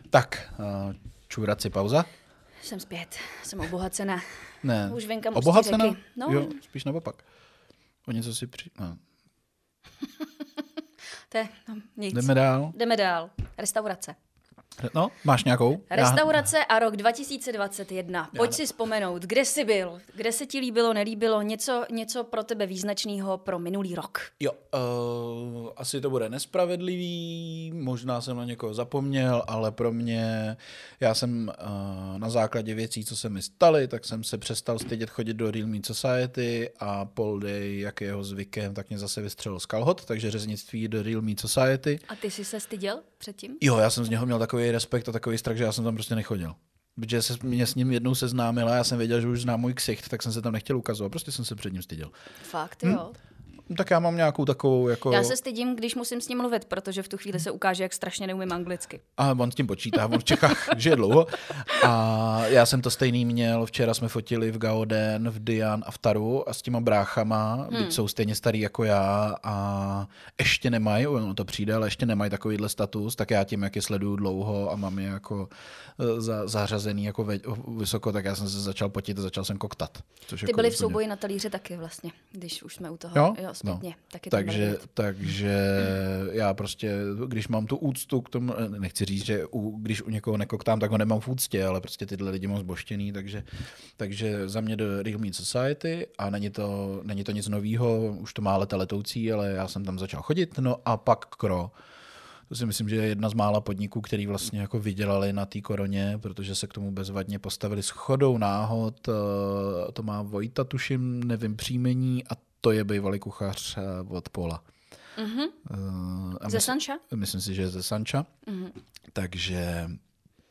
tak, čůrat si pauza. Jsem zpět, jsem obohacena. Ne. Už venka Obohacena? No. Jo, spíš naopak. O něco si při... No. to je, no, nic. Jdeme dál. Jdeme dál. Restaurace. No, máš nějakou? Restaurace Já... a rok 2021. Pojď Já... si vzpomenout, kde jsi byl, kde se ti líbilo, nelíbilo, něco, něco pro tebe význačného pro minulý rok. Jo, uh, asi to bude nespravedlivý, možná jsem na někoho zapomněl, ale pro mě, já jsem uh, na základě věcí, co se mi staly, tak jsem se přestal stydět chodit do Real Meat Society a Paul Day, jak je jeho zvykem, tak mě zase vystřelil z kalhot, takže řeznictví do Real Meat Society. A ty jsi se styděl předtím? Jo, já jsem z něho měl takový respekt a takový strach, že já jsem tam prostě nechodil. Protože se mě s ním jednou seznámila, já jsem věděl, že už zná můj ksicht, tak jsem se tam nechtěl ukazovat, prostě jsem se před ním styděl. Fakt, jo. Hm? Tak já mám nějakou takovou jako... Já se stydím, když musím s ním mluvit, protože v tu chvíli se ukáže, jak strašně neumím anglicky. A on s tím počítá, on v Čechách žije dlouho. A já jsem to stejný měl, včera jsme fotili v Gaoden, v Dian a v Taru a s těma bráchama, hmm. byť jsou stejně starý jako já a ještě nemají, ono to přijde, ale ještě nemají takovýhle status, tak já tím, jak je sleduju dlouho a mám je jako e, za, zařazený jako ve, vysoko, tak já jsem se začal potit a začal jsem koktat. Což Ty jako byli v souboji na talíře taky vlastně, když už jsme u toho. Jo? jo zpětně. No, taky takže, takže já prostě, když mám tu úctu k tomu, nechci říct, že u, když u někoho nekoktám, tak ho nemám v úctě, ale prostě tyhle lidi mám zboštěný, takže, takže za mě do Real Meat Society a není to, není to nic novýho, už to má leta letoucí, ale já jsem tam začal chodit, no a pak Kro. To si myslím, že je jedna z mála podniků, který vlastně jako vydělali na té koroně, protože se k tomu bezvadně postavili s chodou náhod. Eh, to má Vojta, tuším, nevím příjmení, a to je bývalý kuchař eh, od Pola. Mm-hmm. Uh, ze Sancha? Myslím si, že ze Sancha. Mm-hmm. Takže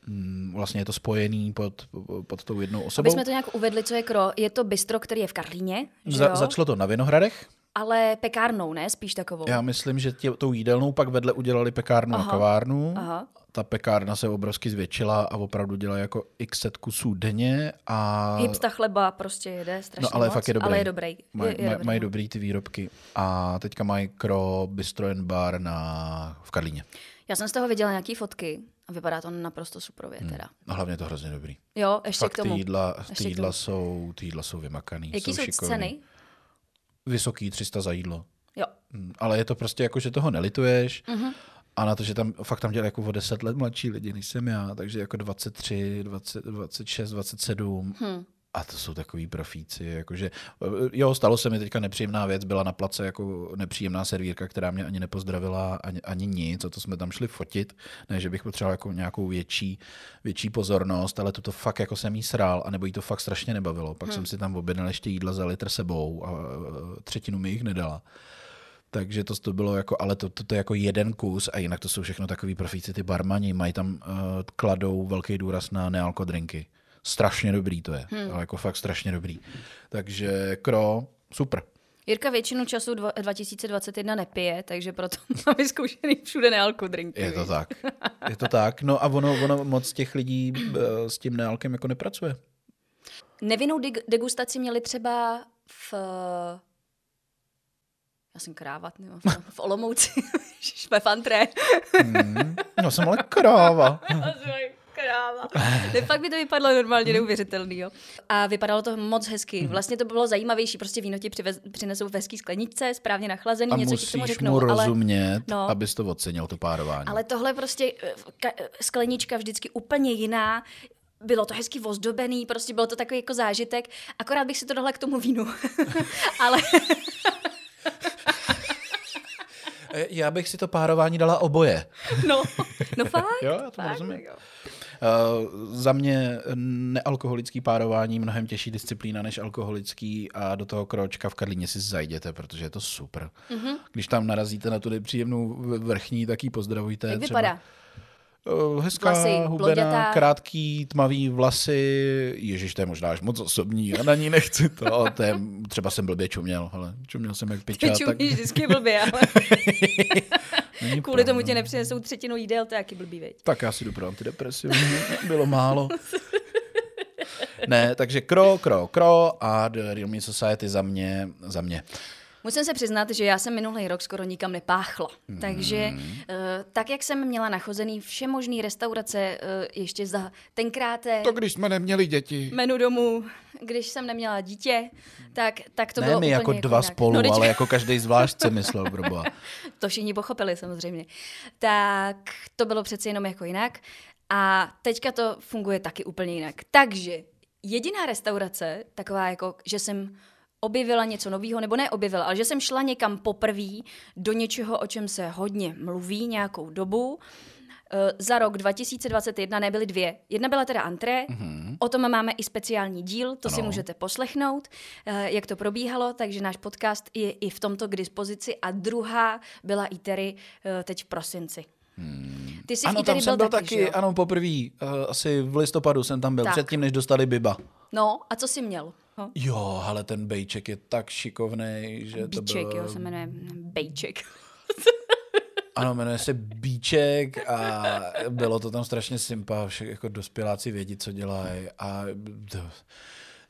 mm, vlastně je to spojený pod, pod tou jednou osobou. Aby jsme to nějak uvedli, co je Kro. Je to bistro, který je v Karlíně. Za, začalo to na Vinohradech ale pekárnou, ne? Spíš takovou. Já myslím, že tě, tou jídelnou pak vedle udělali pekárnu aha, a kavárnu. Aha. Ta pekárna se obrovsky zvětšila a opravdu dělá jako x set kusů denně. A... Hipsta chleba prostě jede strašně no, ale moc, fakt je dobrý. ale je dobrý. Maj, je, je maj, mají dobrý ty výrobky. A teďka mají Kro Bistro and Bar na, v Karlíně. Já jsem z toho viděla nějaký fotky a vypadá to naprosto superově hmm. teda. A hlavně je to hrozně dobrý. Jo, ještě Fakt k tomu. Ty jídla, ty jídla, jsou, ty jídla jsou vymakaný. Jaký jsou, jsou ceny? Vysoký 300 za jídlo. Jo. Mm, ale je to prostě jako, že toho nelituješ. Mm-hmm. A na to, že tam fakt tam dělají jako o 10 let mladší lidi, než jsem já, takže jako 23, 20, 26, 27. Hmm. A to jsou takový profíci, jakože, jo, stalo se mi teďka nepříjemná věc, byla na place jako nepříjemná servírka, která mě ani nepozdravila, ani, ani nic, a to jsme tam šli fotit, ne, že bych potřeboval jako nějakou větší, větší pozornost, ale to fakt jako jsem jí srál, a nebo jí to fakt strašně nebavilo. Pak hmm. jsem si tam objednal ještě jídla za litr sebou a třetinu mi jich nedala. Takže to, to bylo jako, ale to, to, to je jako jeden kus a jinak to jsou všechno takový profíci, ty barmani, mají tam, uh, kladou velký důraz na nealkodrinky. Strašně dobrý to je, hmm. ale jako fakt strašně dobrý. Takže kro, super. Jirka většinu času 2021 nepije, takže proto má vyzkoušený všude nealkodrinky. Je to tak. Je to tak. No a ono, ono moc těch lidí uh, s tím nealkem jako nepracuje. Nevinnou degustaci měli třeba v jsem kráva, nebo v, v Olomouci, ve fantré. já jsem ale kráva. kráva. Ne, fakt by to vypadlo normálně neuvěřitelný. Jo. A vypadalo to moc hezky. Mhm. Vlastně to bylo zajímavější, prostě víno ti přivez, přinesou v hezký skleničce, správně nachlazený, a něco ti k tomu řeknou. mu rozumět, ale, no, abys to ocenil, to párování. Ale tohle prostě, eh, ka, sklenička vždycky úplně jiná, bylo to hezky ozdobený, prostě bylo to takový jako zážitek, akorát bych si to dala k tomu vínu. ale Eh, já bych si to párování dala oboje. No, no fakt. jo, já to rozumím. Uh, za mě nealkoholický párování mnohem těžší disciplína než alkoholický a do toho kročka v Karlíně si zajděte, protože je to super. Mm-hmm. Když tam narazíte na tu nepříjemnou vrchní, tak ji pozdravujte. Jak třeba. vypadá? Uh, hezká vlasy, hubená, krátký, tmavý vlasy. Ježíš, to je možná až moc osobní a na ní nechci to. to je, třeba jsem blbě čuměl, ale čuměl jsem jak piča. Ty tak... vždycky blbě, ale... Kvůli pravda. tomu tě nepřinesou třetinu jídel, to je jaký blbý, veď. Tak já si jdu pro antidepresiv, bylo málo. ne, takže kro, kro, kro a The Real Me Society za mě, za mě. Musím se přiznat, že já jsem minulý rok skoro nikam nepáchla. Mm. Takže uh, tak, jak jsem měla nachozený vše možný restaurace uh, ještě za tenkrát... To když jsme neměli děti. Menu domů, když jsem neměla dítě, tak, tak to ne bylo my jako dva jinak. spolu, no, ale jako každý zvlášť se myslel, brobo. to všichni pochopili samozřejmě. Tak to bylo přeci jenom jako jinak. A teďka to funguje taky úplně jinak. Takže jediná restaurace, taková jako, že jsem objevila něco nového, nebo ne objevila, ale že jsem šla někam poprvé do něčeho, o čem se hodně mluví nějakou dobu. Uh, za rok 2021 nebyly dvě. Jedna byla teda antré, mm-hmm. o tom máme i speciální díl, to ano. si můžete poslechnout, uh, jak to probíhalo, takže náš podcast je i v tomto k dispozici. A druhá byla Itery uh, teď v prosinci. Hmm. Ty jsi ano, tam jsem byl taky, taky ano, poprvé, uh, asi v listopadu jsem tam byl, tak. předtím, než dostali Biba. No, a co jsi měl? Ho? Jo, ale ten bejček je tak šikovný, že Bíček, to bylo... jo, se jmenuje Bejček. ano, jmenuje se Bíček a bylo to tam strašně sympa, však jako dospěláci vědí, co dělají a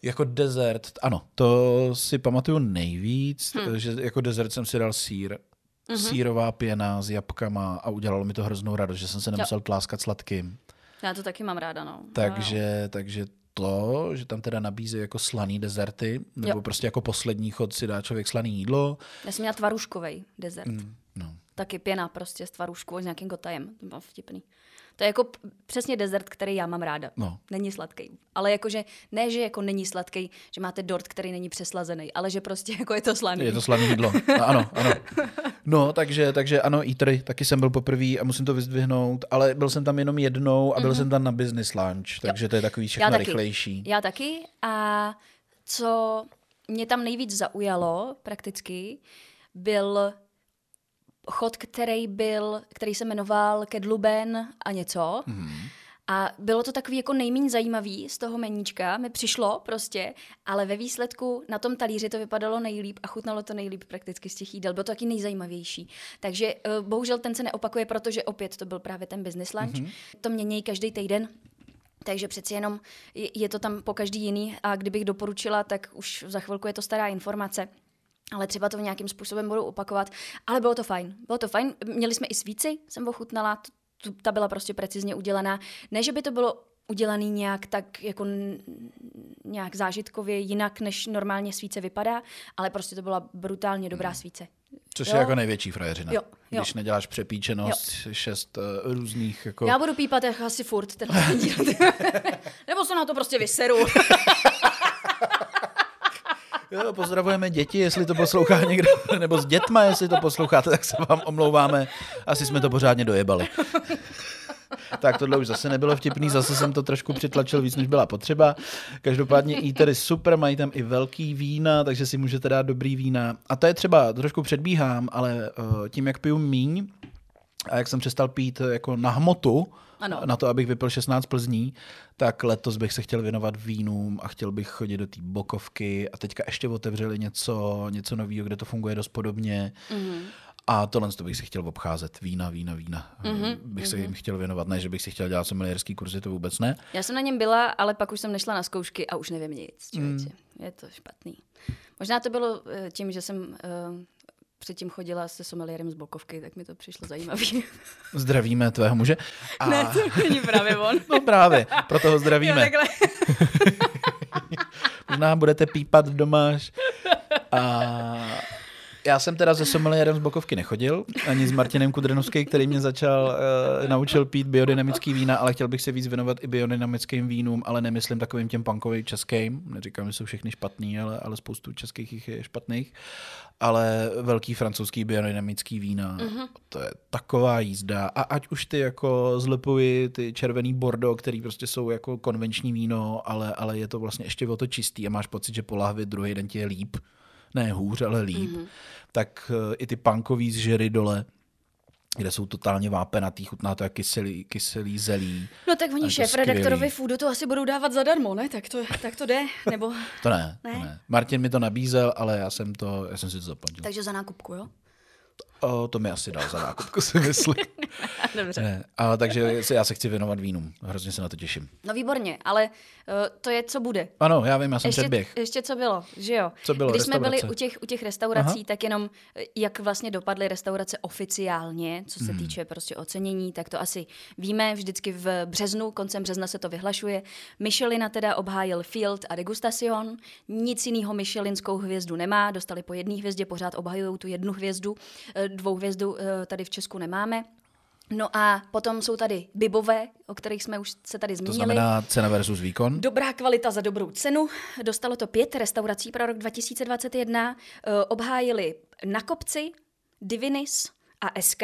jako dezert, ano, to si pamatuju nejvíc, hmm. že jako dezert jsem si dal sír, mm-hmm. sírová pěna s jabkama a udělalo mi to hroznou radost, že jsem se nemusel jo. tláskat sladkým. Já to taky mám ráda, no. Takže, takže to, že tam teda nabízí jako slaný dezerty, nebo jo. prostě jako poslední chod si dá člověk slaný jídlo. Já jsem měla tvaruškovej dezert. Mm, no. Taky pěna prostě s tvaruškou s nějakým gotajem. To bylo vtipný. To je jako přesně dezert, který já mám ráda. No. Není sladký. Ale jakože ne, že jako není sladký, že máte dort, který není přeslazený, ale že prostě jako je to slaný. Je to slaný jídlo. No, ano, ano. No, takže, takže ano, Eatery, taky jsem byl poprvé a musím to vyzdvihnout, ale byl jsem tam jenom jednou a byl mm-hmm. jsem tam na business lunch, takže jo. to je takový všechno já taky. rychlejší. Já taky a co mě tam nejvíc zaujalo prakticky, byl chod, který byl, který se jmenoval Kedluben a něco. Mm. A bylo to takový jako nejméně zajímavý z toho meníčka, mi přišlo prostě, ale ve výsledku na tom talíři to vypadalo nejlíp a chutnalo to nejlíp prakticky z těch jídel. Bylo to taky nejzajímavější. Takže uh, bohužel ten se neopakuje, protože opět to byl právě ten business lunch. Mm-hmm. To mění každý týden. Takže přeci jenom je to tam po každý jiný a kdybych doporučila, tak už za chvilku je to stará informace ale třeba to nějakým způsobem budou opakovat. Ale bylo to fajn. Bylo to fajn. Měli jsme i svíci, jsem ochutnala, ta byla prostě precizně udělaná. Ne, že by to bylo udělaný nějak tak jako nějak zážitkově jinak, než normálně svíce vypadá, ale prostě to byla brutálně dobrá hmm. svíce. Což jo? je jako největší frajeřina. Jo, jo. Když neděláš přepíčenost jo. šest uh, různých jako... Já budu pípat asi furt ten Nebo se na to prostě vyseru. Jo, pozdravujeme děti, jestli to poslouchá někdo, nebo s dětma, jestli to posloucháte, tak se vám omlouváme. Asi jsme to pořádně dojebali. tak tohle už zase nebylo vtipný, zase jsem to trošku přitlačil víc, než byla potřeba. Každopádně i tedy super, mají tam i velký vína, takže si můžete dát dobrý vína. A to je třeba, trošku předbíhám, ale uh, tím, jak piju míň, a jak jsem přestal pít jako na hmotu, ano. na to, abych vypil 16 plzní, tak letos bych se chtěl věnovat vínům a chtěl bych chodit do té bokovky a teďka ještě otevřeli něco, něco nového, kde to funguje dost podobně. Mm-hmm. A tohle to bych si chtěl obcházet. Vína, vína, vína. Mm-hmm, bych se mm-hmm. jim chtěl věnovat. Ne, že bych si chtěl dělat sommelierský kurzy, to vůbec ne. Já jsem na něm byla, ale pak už jsem nešla na zkoušky a už nevím nic. Mm. Je to špatný. Možná to bylo eh, tím, že jsem uh, předtím chodila se someliérem z Bokovky, tak mi to přišlo zajímavý. Zdravíme tvého muže. A... Ne, to není právě on. no právě, proto ho zdravíme. Jo, Možná budete pípat doma. A já jsem teda se someliérem z Bokovky nechodil, ani s Martinem Kudrenovským, který mě začal, uh, naučil pít biodynamický vína, ale chtěl bych se víc věnovat i biodynamickým vínům, ale nemyslím takovým těm punkovým českým. Neříkám, že jsou všechny špatný, ale, ale spoustu českých jich je špatných. Ale velký francouzský biodynamický vína, mm-hmm. to je taková jízda. A ať už ty jako zlepuji, ty červený bordo, který prostě jsou jako konvenční víno, ale, ale je to vlastně ještě o to čistý a máš pocit, že po lahvi druhý den ti je líp ne hůř, ale líp, mm-hmm. tak uh, i ty punkový zžery dole, kde jsou totálně vápenatý, chutná to jak kyselý, kyselý zelí. No tak oni šéf redaktorovi foodu to asi budou dávat zadarmo, ne? Tak to, tak to jde, nebo... to ne, ne, to ne. Martin mi to nabízel, ale já jsem, to, já jsem si to zaplatil. Takže za nákupku, jo? O, to mi asi dal za nákupku, si myslím. Dobře. Ne, ale takže já se chci věnovat vínům. Hrozně se na to těším. No výborně, ale uh, to je, co bude. Ano, já vím, já jsem ještě, předběh. Ještě co bylo, že jo? Co bylo, Když jsme byli u těch, u těch restaurací, Aha. tak jenom eh, jak vlastně dopadly restaurace oficiálně, co se hmm. týče prostě ocenění, tak to asi víme. Vždycky v březnu, koncem března se to vyhlašuje. Michelina teda obhájil Field a Degustacion. Nic jiného Michelinskou hvězdu nemá. Dostali po jedné hvězdě, pořád obhajují tu jednu hvězdu. Eh, dvou hvězdu tady v Česku nemáme. No a potom jsou tady bibové, o kterých jsme už se tady zmínili. To znamená cena versus výkon? Dobrá kvalita za dobrou cenu. Dostalo to pět restaurací pro rok 2021. Eh, obhájili Na kopci, Divinis a SK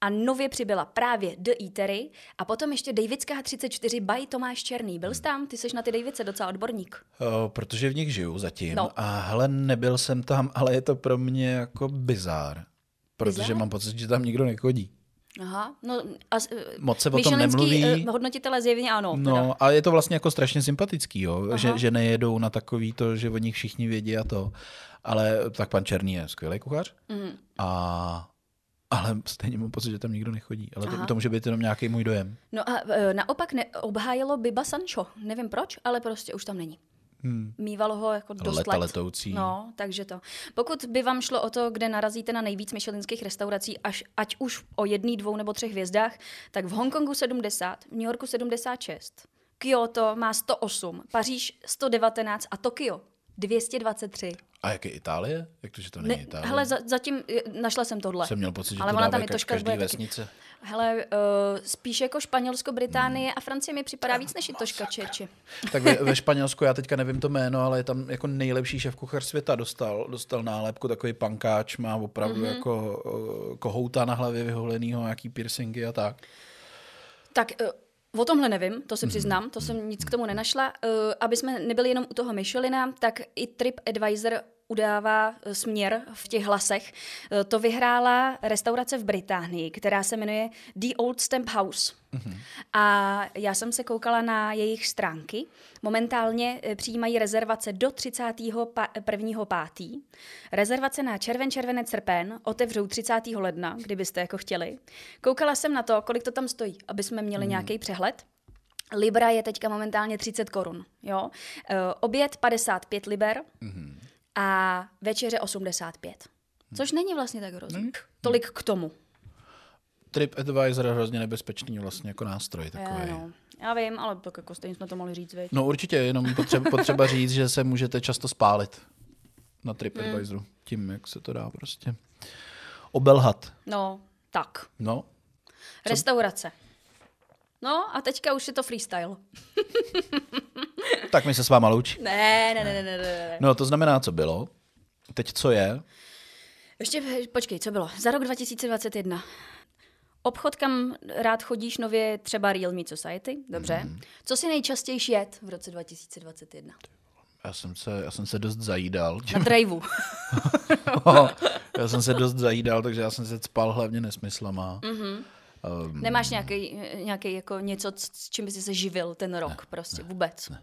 a nově přibyla právě The Eatery a potom ještě Davidská 34 by Tomáš Černý. Byl jsi tam? Ty jsi na ty Davidce docela odborník. O, protože v nich žiju zatím. No. A hele, nebyl jsem tam, ale je to pro mě jako bizár. Protože mám pocit, že tam nikdo nechodí. Aha, no a Moc se o tom nemluví. Uh, hodnotitelé zjevně ano. No, teda. ale je to vlastně jako strašně sympatický, jo? Že, že nejedou na takový to, že o nich všichni vědí a to. Ale tak pan Černý je skvělý kuchař. Mm. A ale stejně mám pocit, že tam nikdo nechodí. Ale to, to může být jenom nějaký můj dojem. No a e, naopak ne, obhájilo Biba Sancho. Nevím proč, ale prostě už tam není. Hmm. Mývalo ho jako dost Leta let. letoucí. No, takže to. Pokud by vám šlo o to, kde narazíte na nejvíc myšelinských restaurací, až, ať už o jedný, dvou nebo třech hvězdách, tak v Hongkongu 70, v New Yorku 76, Kyoto má 108, Paříž 119 a Tokio 223. A jak je Itálie? Jak to, že to není ne, Itálie? Hele, za, zatím našla jsem tohle. Jsem měl pocit, že Ale to ona tam je toška každý vesnice. Taky. Hele, uh, spíš jako Španělsko, Británie a Francie mi připadá víc než i Toška Čeči. Tak ve, ve Španělsku, já teďka nevím to jméno, ale je tam jako nejlepší šéf kuchař světa dostal, dostal nálepku, takový pankáč, má opravdu mm-hmm. jako uh, kohouta na hlavě vyholenýho, nějaký piercingy a tak. Tak uh, O tomhle nevím, to se mhm. přiznám, to jsem nic k tomu nenašla. Uh, aby jsme nebyli jenom u toho Michelina, tak i TripAdvisor udává eh, směr v těch hlasech. Eh, to vyhrála restaurace v Británii, která se jmenuje The Old Stamp House. Mm-hmm. A já jsem se koukala na jejich stránky. Momentálně eh, přijímají rezervace do 31.5. Rezervace na červen, červenec, srpen otevřou 30. ledna, kdybyste jako chtěli. Koukala jsem na to, kolik to tam stojí, aby jsme měli mm. nějaký přehled. Libra je teďka momentálně 30 korun. Jo? Uh, oběd 55 liber. Mm-hmm a večeře 85. Což není vlastně tak hrozný. Hmm. Tolik k tomu. TripAdvisor je hrozně nebezpečný vlastně jako nástroj takový. Já, no. Já vím, ale tak jako stejně jsme to mohli říct, viď? No určitě, jenom potřeba, potřeba říct, že se můžete často spálit na TripAdvisoru. Hmm. Tím, jak se to dá prostě obelhat. No, tak. No. Co? Restaurace. No a teďka už je to freestyle. tak my se s váma loučí. Ne, ne, ne, ne, ne. No to znamená, co bylo. Teď co je? Ještě počkej, co bylo? Za rok 2021. Obchod, kam rád chodíš nově, třeba Real Me Society, dobře. Mm. Co si nejčastěji jet v roce 2021? Já jsem se, já jsem se dost zajídal. Na driveu. já jsem se dost zajídal, takže já jsem se spal hlavně nesmyslama. Mm-hmm. Um, Nemáš nějaký, nějaký jako něco, s čím bys se živil ten rok ne, prostě ne, vůbec? Ne.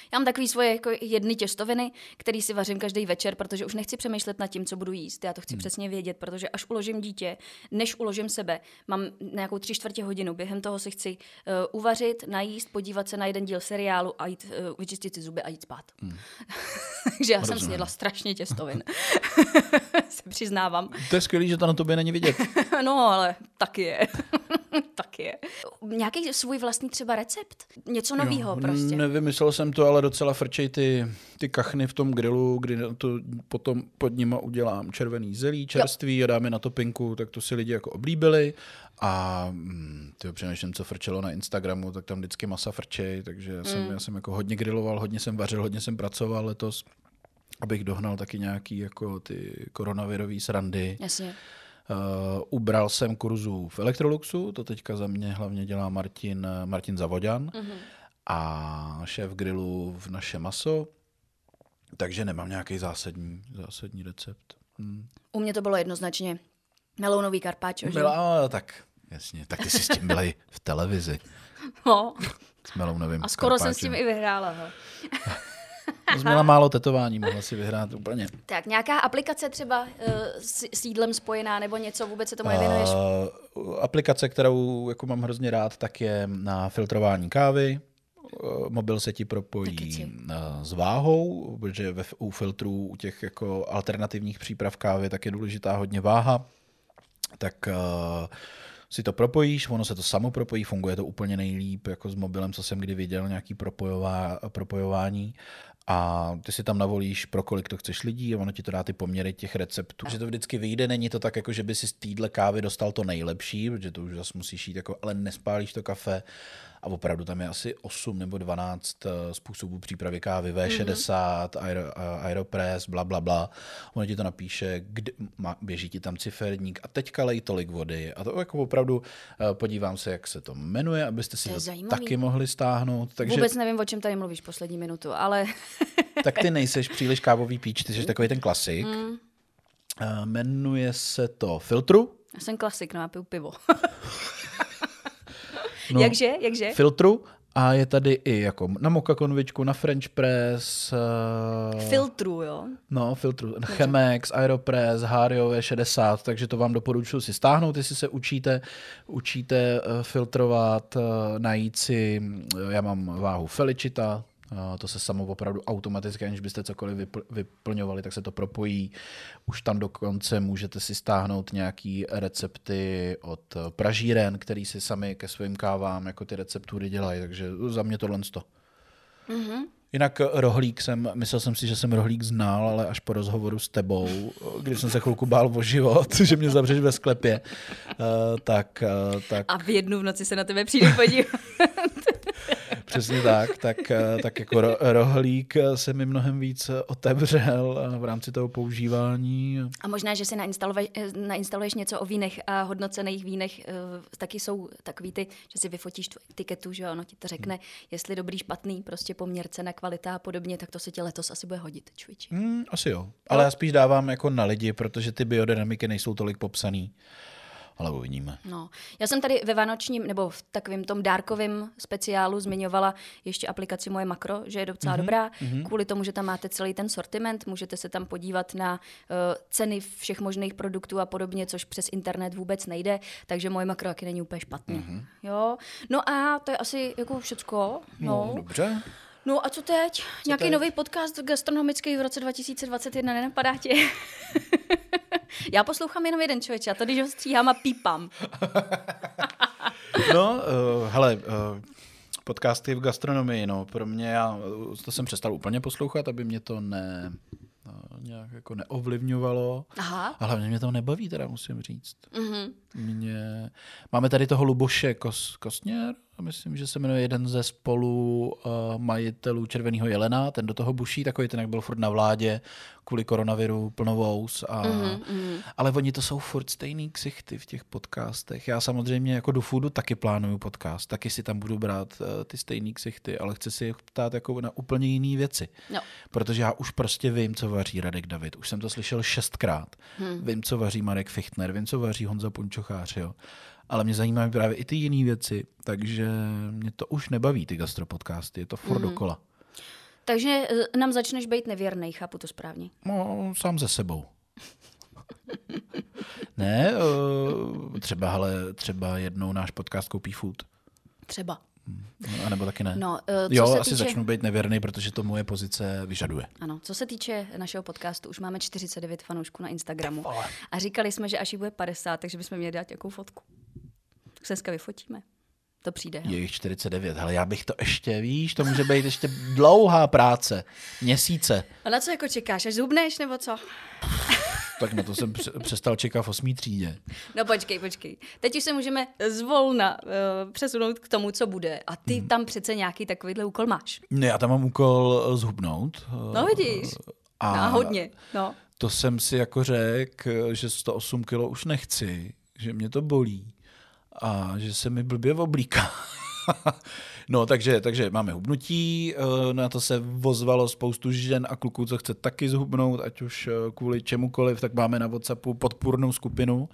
Já mám takový svoje jako jedny těstoviny, který si vařím každý večer, protože už nechci přemýšlet nad tím, co budu jíst. Já to chci hmm. přesně vědět, protože až uložím dítě, než uložím sebe, mám nějakou tři čtvrtě hodinu. Během toho si chci uh, uvařit, najíst, podívat se na jeden díl seriálu a jít, uh, vyčistit si zuby a jít spát. Hmm. Takže já Rozumím. jsem snědla strašně těstovin. se přiznávám. To je skvělé, že to na tobě není vidět. no, ale taky je. taky je. Nějaký svůj vlastní třeba recept? Něco nového prostě. Nevymyslel jsem to, ale docela frčej ty, ty kachny v tom grilu, kdy to potom pod nima udělám červený zelí, čerství jo. a dáme na topinku, tak to si lidi jako oblíbili. A mm, ty přemýšlím, co frčelo na Instagramu, tak tam vždycky masa frčej, takže já jsem, mm. já jsem jako hodně griloval, hodně jsem vařil, hodně jsem pracoval letos abych dohnal taky nějaký jako ty koronavirové srandy. Jasně. Uh, ubral jsem kurzu v Electroluxu, to teďka za mě hlavně dělá Martin, Martin Zavoďan mm-hmm. A šéf grilu v naše maso, takže nemám nějaký zásadní, zásadní recept. Hmm. U mě to bylo jednoznačně melounový karpáčo, že? Byla, tak jasně, tak ty jsi s tím byla i v televizi. No. S melounovým A skoro karpáčem. jsem s tím i vyhrála. Ho. Jsi měla málo tetování, mohla si vyhrát úplně. Tak nějaká aplikace třeba uh, s, s jídlem spojená nebo něco, vůbec se tomu nevěnuješ? Uh, aplikace, kterou jako mám hrozně rád, tak je na filtrování kávy. Uh, mobil se ti propojí s váhou, protože ve, u filtrů, u těch jako alternativních příprav kávy, tak je důležitá hodně váha. Tak uh, si to propojíš, ono se to samo propojí, funguje to úplně nejlíp, jako s mobilem, co jsem kdy viděl, nějaký propojová, propojování a ty si tam navolíš, pro kolik to chceš lidí a ono ti to dá ty poměry těch receptů. Že to vždycky vyjde, není to tak, jako že by si z téhle kávy dostal to nejlepší, protože to už zase musíš jít, jako, ale nespálíš to kafe a opravdu tam je asi 8 nebo 12 eh, způsobů přípravy kávy, V60, mm-hmm. Aero, eh, Aeropress, bla, bla, bla. Ono ti to napíše, kdy, běží ti tam ciferník a teďka lej tolik vody. A to jako opravdu eh, podívám se, jak se to jmenuje, abyste si to, to taky mohli stáhnout. Takže... Vůbec nevím, o čem tady mluvíš poslední minutu, ale... tak ty nejseš příliš kávový píč, ty jsi takový ten klasik. Mm. Jmenuje se to Filtru. Já jsem klasik, no já piju pivo. No, jakže, jakže? Filtru a je tady i jako na moka konvičku, na French press. Uh, filtru, jo? No, filtru. Chemex, Aeropress, Hario 60, takže to vám doporučuji si stáhnout, jestli se učíte, učíte uh, filtrovat, uh, najít si, já mám váhu Felicita, To se samo opravdu automaticky, aniž byste cokoliv vypl- vyplňovali, tak se to propojí. Už tam dokonce můžete si stáhnout nějaký recepty od pražíren, který si sami ke svým kávám jako ty receptury dělají, takže za mě tohle to. Mm-hmm. Jinak rohlík jsem, myslel jsem si, že jsem rohlík znal, ale až po rozhovoru s tebou, kdy jsem se chvilku bál o život, že mě zavřeš ve sklepě, tak, tak... A v jednu v noci se na tebe přijdu podívat. Přesně tak, tak, eh, tak jako rohlík se mi mnohem víc otevřel v rámci toho používání. A možná, že si nainstaluješ, nainstaluješ něco o vínech a hodnocených vínech, taky jsou takový ty, že si vyfotíš tu etiketu, že ono ti to řekne, jestli dobrý, špatný, prostě poměr cena, kvalita a podobně, tak to se ti letos asi bude hodit, čviči. Mm, asi jo, ale no. já spíš dávám jako na lidi, protože ty biodynamiky nejsou tolik popsaný ale uvidíme. No. Já jsem tady ve vánočním, nebo v takovém tom dárkovém speciálu zmiňovala ještě aplikaci Moje makro, že je docela mm-hmm. dobrá, mm-hmm. kvůli tomu, že tam máte celý ten sortiment, můžete se tam podívat na uh, ceny všech možných produktů a podobně, což přes internet vůbec nejde, takže Moje makro taky není úplně špatný. Mm-hmm. Jo? No a to je asi jako všecko. No, no dobře. No a co teď? Co Nějaký teď? nový podcast gastronomický v roce 2021 nenapadá tě? Já poslouchám jenom jeden člověk, a to když ho stříhám a pípám. no, uh, hele, uh, podcasty v gastronomii, no, pro mě, já to jsem přestal úplně poslouchat, aby mě to ne, uh, nějak jako neovlivňovalo. Aha. A hlavně mě to nebaví, teda musím říct. Mm-hmm. Mě... Máme tady toho Luboše Kos, Kostněr, myslím, že se jmenuje jeden ze spolu uh, majitelů Červeného jelena, ten do toho buší, takový ten, jak byl furt na vládě kvůli koronaviru, plnovous. A, mm-hmm. Ale oni to jsou furt stejný ksichty v těch podcastech. Já samozřejmě jako do foodu taky plánuju podcast, taky si tam budu brát uh, ty stejný ksichty, ale chci si je ptát jako na úplně jiné věci. No. Protože já už prostě vím, co vaří Radek David. Už jsem to slyšel šestkrát. Hmm. Vím, co vaří Marek Fichtner, vím, co vaří Honza Punčochář. Jo ale mě zajímají právě i ty jiné věci, takže mě to už nebaví, ty gastropodcasty, je to furt mm. dokola. Takže eh, nám začneš být nevěrný, chápu to správně. No, sám ze sebou. ne, eh, třeba, ale třeba jednou náš podcast koupí food. Třeba. A nebo taky ne? No, uh, jo, asi týče... začnu být nevěrný, protože to moje pozice vyžaduje. Ano, co se týče našeho podcastu, už máme 49 fanoušků na Instagramu. A říkali jsme, že až jich bude 50, takže bychom měli dát nějakou fotku. Tak se dneska vyfotíme. To přijde. Je jich 49, ale já bych to ještě, víš, to může být ještě dlouhá práce, měsíce. A na co jako čekáš, až zubneš nebo co? tak na to jsem přestal čekat v osmý třídě. No počkej, počkej. Teď už se můžeme zvolna uh, přesunout k tomu, co bude. A ty mm. tam přece nějaký takovýhle úkol máš. Ne, já tam mám úkol eh, zhubnout. No vidíš, a no, hodně. No. To jsem si jako řekl, že 108 kilo už nechci, že mě to bolí a že se mi blbě oblíká. no, takže, takže máme hubnutí, eh, na to se vozvalo spoustu žen a kluků, co chce taky zhubnout, ať už eh, kvůli čemukoliv, tak máme na WhatsAppu podpůrnou skupinu.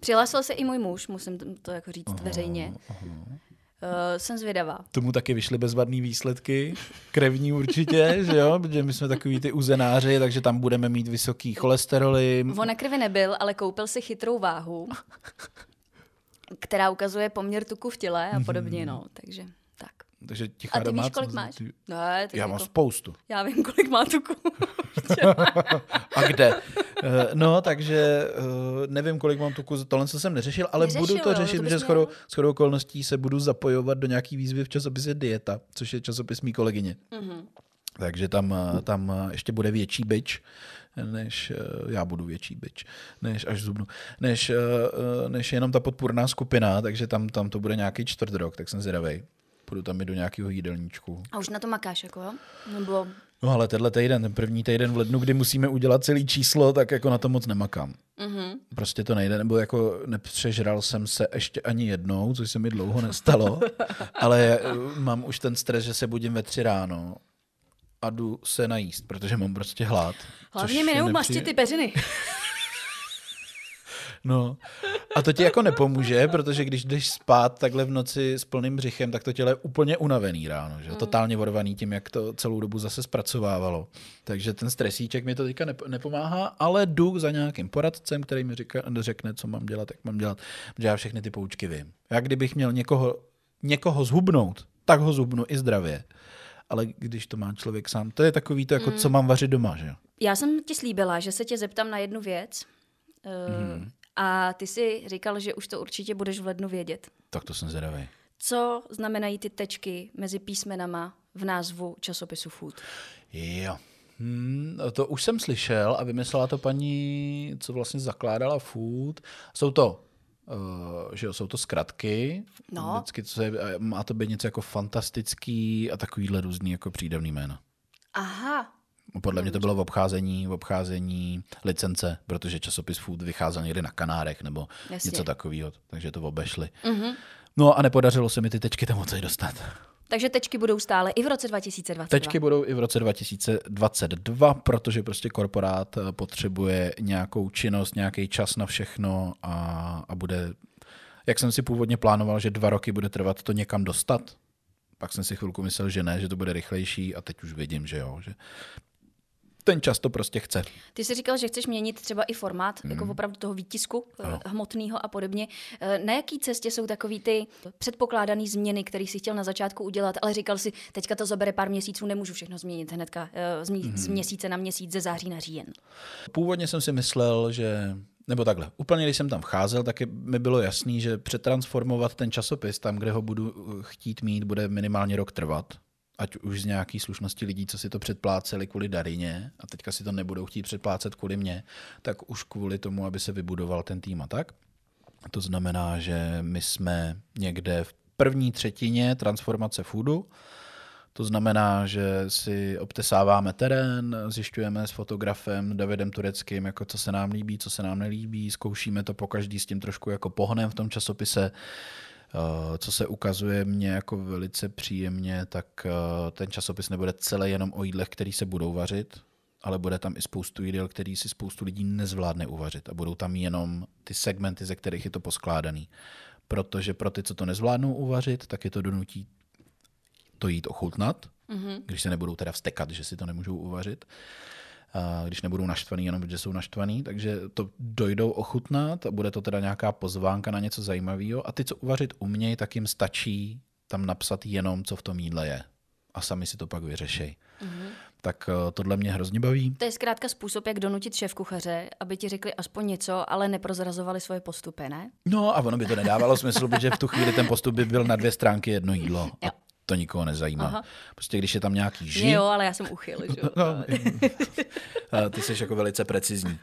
Přihlásil se i můj muž, musím to jako říct aha, veřejně. Aha. Uh, jsem zvědavá. Tomu taky vyšly bezvadné výsledky, krevní určitě, že jo, protože my jsme takový ty uzenáři, takže tam budeme mít vysoký cholesteroly. On na krvi nebyl, ale koupil si chytrou váhu která ukazuje poměr tuku v těle a podobně, no, takže tak. Takže tichá A ty víš, kolik máš? Ty... Ne, já jako... mám spoustu. Já vím, kolik má tuku. a kde? Eh, no, takže eh, nevím, kolik mám tuku, tohle jsem neřešil, ale Neřešil, budu to řešit, protože shodou, shodou okolností se budu zapojovat do nějaký výzvy v časopise Dieta, což je časopis mý kolegyně. Mm-hmm. Takže tam, eh, tam ještě bude větší byč než uh, já budu větší byč, než až zubnu, než, uh, než jenom ta podpůrná skupina, takže tam, tam to bude nějaký čtvrt rok, tak jsem zvědavej. Půjdu tam i do nějakého jídelníčku. A už na to makáš, jako jo? Nebo... No ale tenhle týden, ten první týden v lednu, kdy musíme udělat celý číslo, tak jako na to moc nemakám. Mm-hmm. Prostě to nejde, nebo jako nepřežral jsem se ještě ani jednou, což se mi dlouho nestalo, ale mám už ten stres, že se budím ve tři ráno a jdu se najíst, protože mám prostě hlad. Hlavně mi neumastí ty peřiny. No, a to ti jako nepomůže, protože když jdeš spát takhle v noci s plným břichem, tak to tělo je úplně unavený ráno, že? Mm. totálně vorvaný tím, jak to celou dobu zase zpracovávalo. Takže ten stresíček mi to teďka nepomáhá, ale jdu za nějakým poradcem, který mi říká, řekne, co mám dělat, jak mám dělat, protože já všechny ty poučky vím. Já kdybych měl někoho, někoho zhubnout, tak ho zhubnu i zdravě ale když to má člověk sám, to je takový to, jako mm. co mám vařit doma, že? Já jsem ti slíbila, že se tě zeptám na jednu věc. Mm. A ty si říkal, že už to určitě budeš v lednu vědět. Tak to jsem zvědavý. Co znamenají ty tečky mezi písmenama v názvu časopisu Food? Jo. Hmm, to už jsem slyšel a vymyslela to paní, co vlastně zakládala Food. Jsou to Uh, že jo, jsou to zkratky, no. vždycky to je, má to být něco jako fantastický a takovýhle různý jako přídavný jména. Aha. Podle mě to bylo v obcházení, v obcházení licence, protože časopis Food vycházel někde na Kanárech nebo Jasně. něco takového, takže to obešli. Mm-hmm. No a nepodařilo se mi ty tečky tam moc dostat. Takže tečky budou stále i v roce 2022. Tečky budou i v roce 2022, protože prostě korporát eh, potřebuje nějakou činnost, nějaký čas na všechno a, a bude, jak jsem si původně plánoval, že dva roky bude trvat to někam dostat, pak jsem si chvilku myslel, že ne, že to bude rychlejší a teď už vidím, že jo, že ten čas to prostě chce. Ty jsi říkal, že chceš měnit třeba i formát, jako mhm. opravdu toho výtisku eh, ano. hmotného a podobně. Eh, na jaký cestě jsou takový ty předpokládané změny, které jsi chtěl na začátku udělat, ale říkal si, teďka to zabere pár měsíců, nemůžu všechno změnit hnedka eh, z, mm. z měsíce na měsíc, ze září na říjen. Původně jsem si myslel, že nebo takhle, úplně když jsem tam vcházel, tak mi bylo jasný, že přetransformovat ten časopis tam, kde ho budu chtít mít, bude minimálně rok trvat ať už z nějaký slušnosti lidí, co si to předpláceli kvůli Darině a teďka si to nebudou chtít předplácet kvůli mě, tak už kvůli tomu, aby se vybudoval ten tým a tak. To znamená, že my jsme někde v první třetině transformace foodu, to znamená, že si obtesáváme terén, zjišťujeme s fotografem Davidem Tureckým, jako co se nám líbí, co se nám nelíbí, zkoušíme to po každý s tím trošku jako pohnem v tom časopise. Co se ukazuje mně jako velice příjemně, tak eh, ten časopis nebude celé jenom o jídlech, který se budou vařit, ale bude tam i spoustu jídel, který si spoustu lidí nezvládne uvařit. A budou tam jenom ty segmenty, ze kterých je to poskládaný. Protože pro ty, co to nezvládnou uvařit, tak je to donutí to jít ochutnat, mm-hmm. když se nebudou teda vstekat, že si to nemůžou uvařit když nebudou naštvaný, jenom protože jsou naštvaný, takže to dojdou ochutnat a bude to teda nějaká pozvánka na něco zajímavého a ty, co uvařit umějí, tak jim stačí tam napsat jenom, co v tom jídle je a sami si to pak vyřešejí. Mm-hmm. Tak uh, tohle mě hrozně baví. To je zkrátka způsob, jak donutit šéf kuchaře, aby ti řekli aspoň něco, ale neprozrazovali svoje postupy, ne? No a ono by to nedávalo smysl, protože v tu chvíli ten postup by byl na dvě stránky jedno jídlo. Jo to nikoho nezajímá. Aha. Prostě když je tam nějaký ži... Jo, ale já jsem uchyl, že no, Ty jsi jako velice precizní.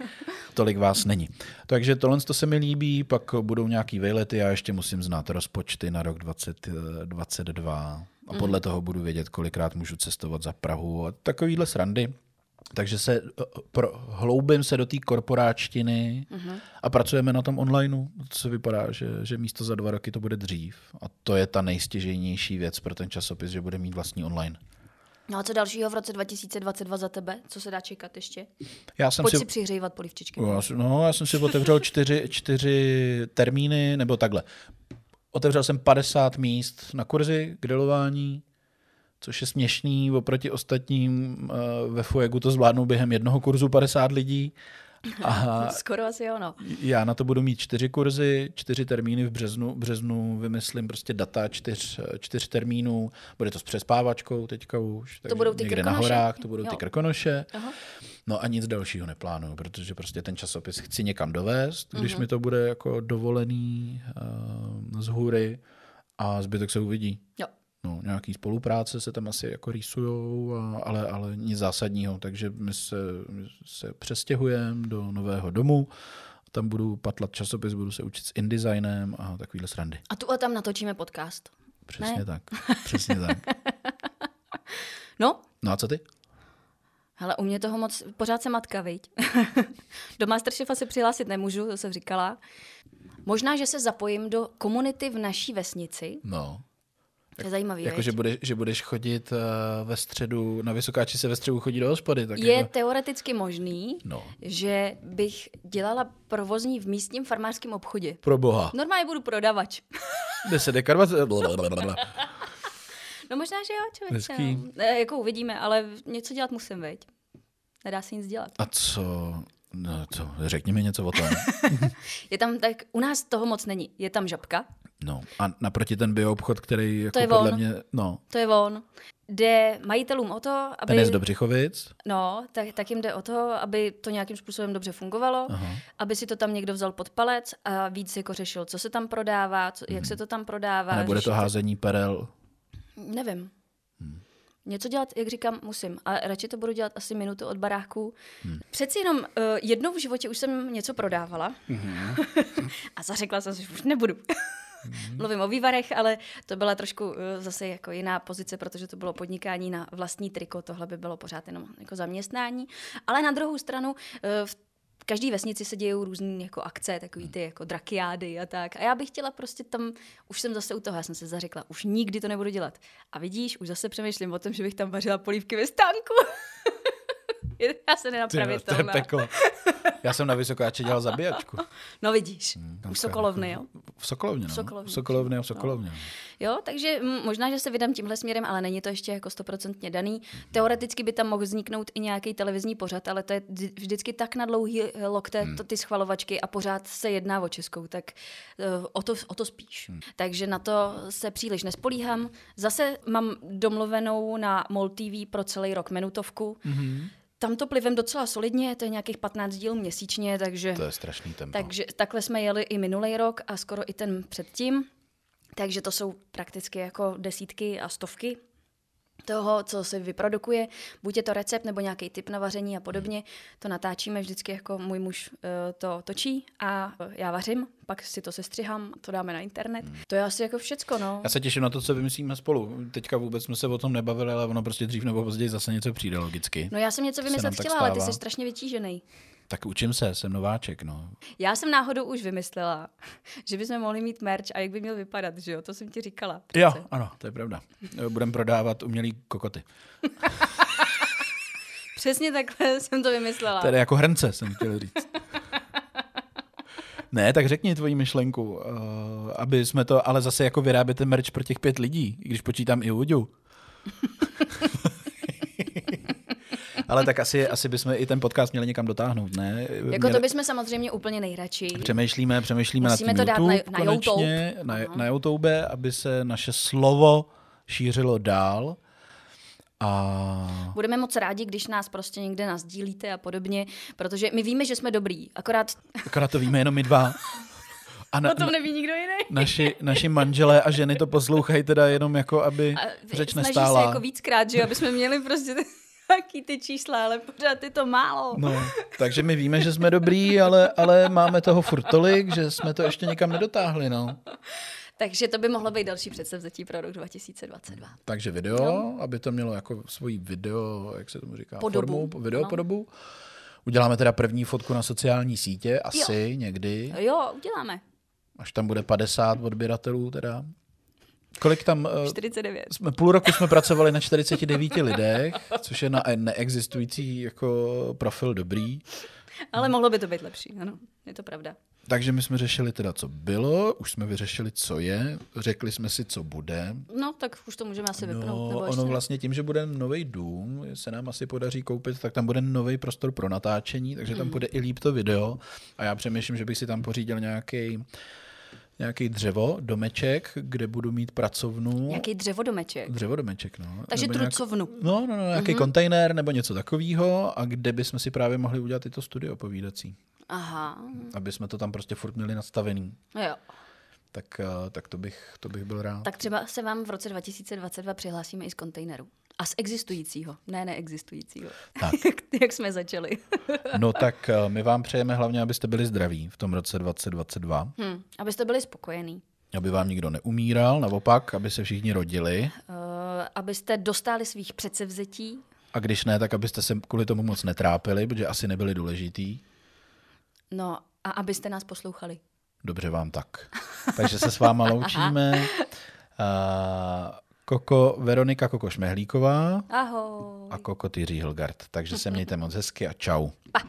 Tolik vás není. Takže tohle to se mi líbí, pak budou nějaký vejlety, já ještě musím znát rozpočty na rok 2022 a podle mm. toho budu vědět, kolikrát můžu cestovat za Prahu a takovýhle srandy. Takže se eh, pro, hloubím se do té korporáčtiny uh-huh. a pracujeme na tom onlineu, co vypadá, že, že místo za dva roky to bude dřív. A to je ta nejstěžejnější věc pro ten časopis, že bude mít vlastní online. No a co dalšího v roce 2022 za tebe? Co se dá čekat ještě? Já jsem Pojď si, si přihřívat polivčičky. No, já jsem si otevřel čtyři, čtyři termíny, nebo takhle. Otevřel jsem 50 míst na kurzy, grilování, což je směšný oproti ostatním. Eh, ve Fuegu to zvládnou během jednoho kurzu 50 lidí. A Skoro asi ono. Já na to budu mít čtyři kurzy, čtyři termíny v březnu. V březnu vymyslím prostě data čtyř, čtyř termínů. Bude to s přespávačkou teďka už. To budou ty někde krkonoše? na horách, to budou jo. ty krkonoše. Aha. No a nic dalšího neplánuju, protože prostě ten časopis chci někam dovést, když uh-huh. mi to bude jako dovolený uh, z hůry a zbytek se uvidí. Jo. No, nějaký spolupráce se tam asi jako rýsujou, ale, ale nic zásadního, takže my se, my se přestěhujeme do nového domu, tam budu patlat časopis, budu se učit s InDesignem a takovýhle srandy. A tu a tam natočíme podcast. Přesně ne? tak, přesně tak. No? No a co ty? Ale u mě toho moc, pořád se matka, viď? do Masterchefa se přihlásit nemůžu, to jsem říkala. Možná, že se zapojím do komunity v naší vesnici. No. To je zajímavý, Jako, že budeš, že budeš chodit uh, ve středu, na Vysokáči se ve středu chodí do hospody. Tak je jako... teoreticky možný, no. že bych dělala provozní v místním farmářském obchodě. Pro boha. Normálně budu prodavač. 10 dekar, No možná, že jo, člověk. No. E, jako uvidíme, ale něco dělat musím, veď. Nedá se nic dělat. A co? No, co? Řekni mi něco o tom. je tam tak, u nás toho moc není. Je tam žabka, No a naproti ten bioobchod, který jako To je podle on. mě, no, To je on. Jde majitelům o to, aby... ten je z Dobřichovic. No, tak, tak jim jde o to, aby to nějakým způsobem dobře fungovalo, Aha. aby si to tam někdo vzal pod palec a víc jako řešil, co se tam prodává, co, jak se to tam prodává. A nebude to házení perel. Nevím. Něco dělat, jak říkám, musím. A radši to budu dělat asi minutu od baráků. Hmm. Přeci jenom uh, jednou v životě už jsem něco prodávala. a zařekla jsem si, že už nebudu. Mluvím o vývarech, ale to byla trošku uh, zase jako jiná pozice, protože to bylo podnikání na vlastní triko, tohle by bylo pořád jenom jako zaměstnání. Ale na druhou stranu uh, v každé vesnici se dějou různé jako akce, takový ty jako drakiády a tak. A já bych chtěla prostě tam, už jsem zase u toho, já jsem se zařekla, už nikdy to nebudu dělat. A vidíš, už zase přemýšlím o tom, že bych tam vařila polívky ve stánku. já se nenapravit to je peklo. Já jsem na Vysokáče dělal zabíjačku. No vidíš, už se- Sokolovny, jo. V Sokolovně, no. V Sokolovně. V Sokolovně v Sokolovně. No. Jo, takže možná, že se vydám tímhle směrem, ale není to ještě jako stoprocentně daný. Teoreticky by tam mohl vzniknout i nějaký televizní pořad, ale to je vždy- vždycky tak na dlouhý eh, lokte Hmm. to, ty schvalovačky a pořád se jedná o českou, tak uh, o, to, o to spíš. Hmm. Takže na to se příliš nespolíhám. Zase mám domluvenou na MOL TV pro celý rok minutovku. Mhm. Tam to plivem docela solidně, to je nějakých 15 díl měsíčně, takže... To je strašný tempo. Takže takhle jsme jeli i minulý rok a skoro i ten předtím. Takže to jsou prakticky jako desítky a stovky toho, co se vyprodukuje. Buď je to recept nebo nějaký typ na vaření a podobně. To natáčíme vždycky jako můj muž eh, to točí a já vařím, pak si to sestřihám, to dáme na internet. To je asi jako všecko, no. Já se těším na to, co vymyslíme spolu. Teďka vůbec jsme se o tom nebavili, ale ono prostě dřív nebo později zase něco přijde logicky. No já jsem něco vymyslet chtěla, ale ty jsi strašně vytížený. Tak učím se, jsem nováček, no. Já jsem náhodou už vymyslela, že bychom mohli mít merch a jak by měl vypadat, že jo? To jsem ti říkala. Jo, přece. ano, to je pravda. Budeme prodávat umělý kokoty. Přesně takhle jsem to vymyslela. Tedy jako hrnce, jsem chtěl říct. Ne, tak řekni tvoji myšlenku, uh, aby jsme to, ale zase jako vyráběte merch pro těch pět lidí, i když počítám i Uďu. ale tak asi, asi bychom i ten podcast měli někam dotáhnout, ne? Jako Měli- to bychom samozřejmě úplně nejradši. Přemýšlíme, přemýšlíme Musíme nad tím to dát YouTube, na- na konečně, YouTube. na, na YouTube, aby se naše slovo šířilo dál. A Budeme moc rádi, když nás prostě někde nazdílíte a podobně, protože my víme, že jsme dobrý, akorát akorát to víme jenom my dva. A na, o tom neví nikdo jiný. naši, naši manželé a ženy to poslouchají teda jenom jako, aby A řeč snaží nestála. se jako víckrát, že aby jsme měli prostě taky ty čísla, ale pořád je to málo. No, takže my víme, že jsme dobrý, ale, ale máme toho furt tolik, že jsme to ještě nikam nedotáhli, no. Takže to by mohlo být další předsevzetí pro rok 2022. Takže video, aby to mělo jako svoji video, jak se tomu říká, Podobu. formu, video Ano. podobu. Uděláme teda první fotku na sociální sítě, asi jo. někdy, Jo, uděláme. až tam bude 50 odběratelů teda. Kolik tam... eh, 49. Jsme, půl roku jsme pracovali na 49 lidech, což je na neexistující jako profil dobrý. Ale mohlo by to být lepší, ano, je to pravda. Takže my jsme řešili teda, co bylo, už jsme vyřešili, co je, řekli jsme si, co bude. No, tak už to můžeme asi vypnout. No, nebo ještě ono ne? vlastně tím, že bude nový dům, se nám asi podaří koupit, tak tam bude nový prostor pro natáčení, takže Hmm. tam bude i líp to video. A já přemýšlím, že bych si tam pořídil nějaký nějaký dřevo, domeček, kde budu mít pracovnu. Nějaký dřevodomeček. Dřevodomeček, no. Takže Nebo nějak- trucovnu. No, no, no, nějaký Mhm. mm-hmm. kontejner nebo něco takového a kde bychom si právě mohli udělat i to studio povídací. Aha, Aby jsme to tam prostě furt měli nastavený. jo. Tak, eh, tak to, bych, to bych byl rád. Tak třeba se vám v roce 2022 přihlásíme i z kontejneru. A z existujícího, ne neexistujícího. Tak. Jak jsme začali. No tak eh, my vám přejeme hlavně, abyste byli zdraví v tom roce 2022. hm, abyste byli spokojení. Aby vám nikdo neumíral, naopak, aby se všichni rodili. Uh, abyste dostali svých předsevzetí. A když ne, tak abyste se kvůli tomu moc netrápili, protože asi nebyli důležitý. No a abyste nás poslouchali. Dobře vám tak. Takže se s váma loučíme. Uh, Koko, Veronika Koko Šmehlíková Ahoj. a Koko Tyří Hilgard. Takže se mějte moc hezky a čau. Pa.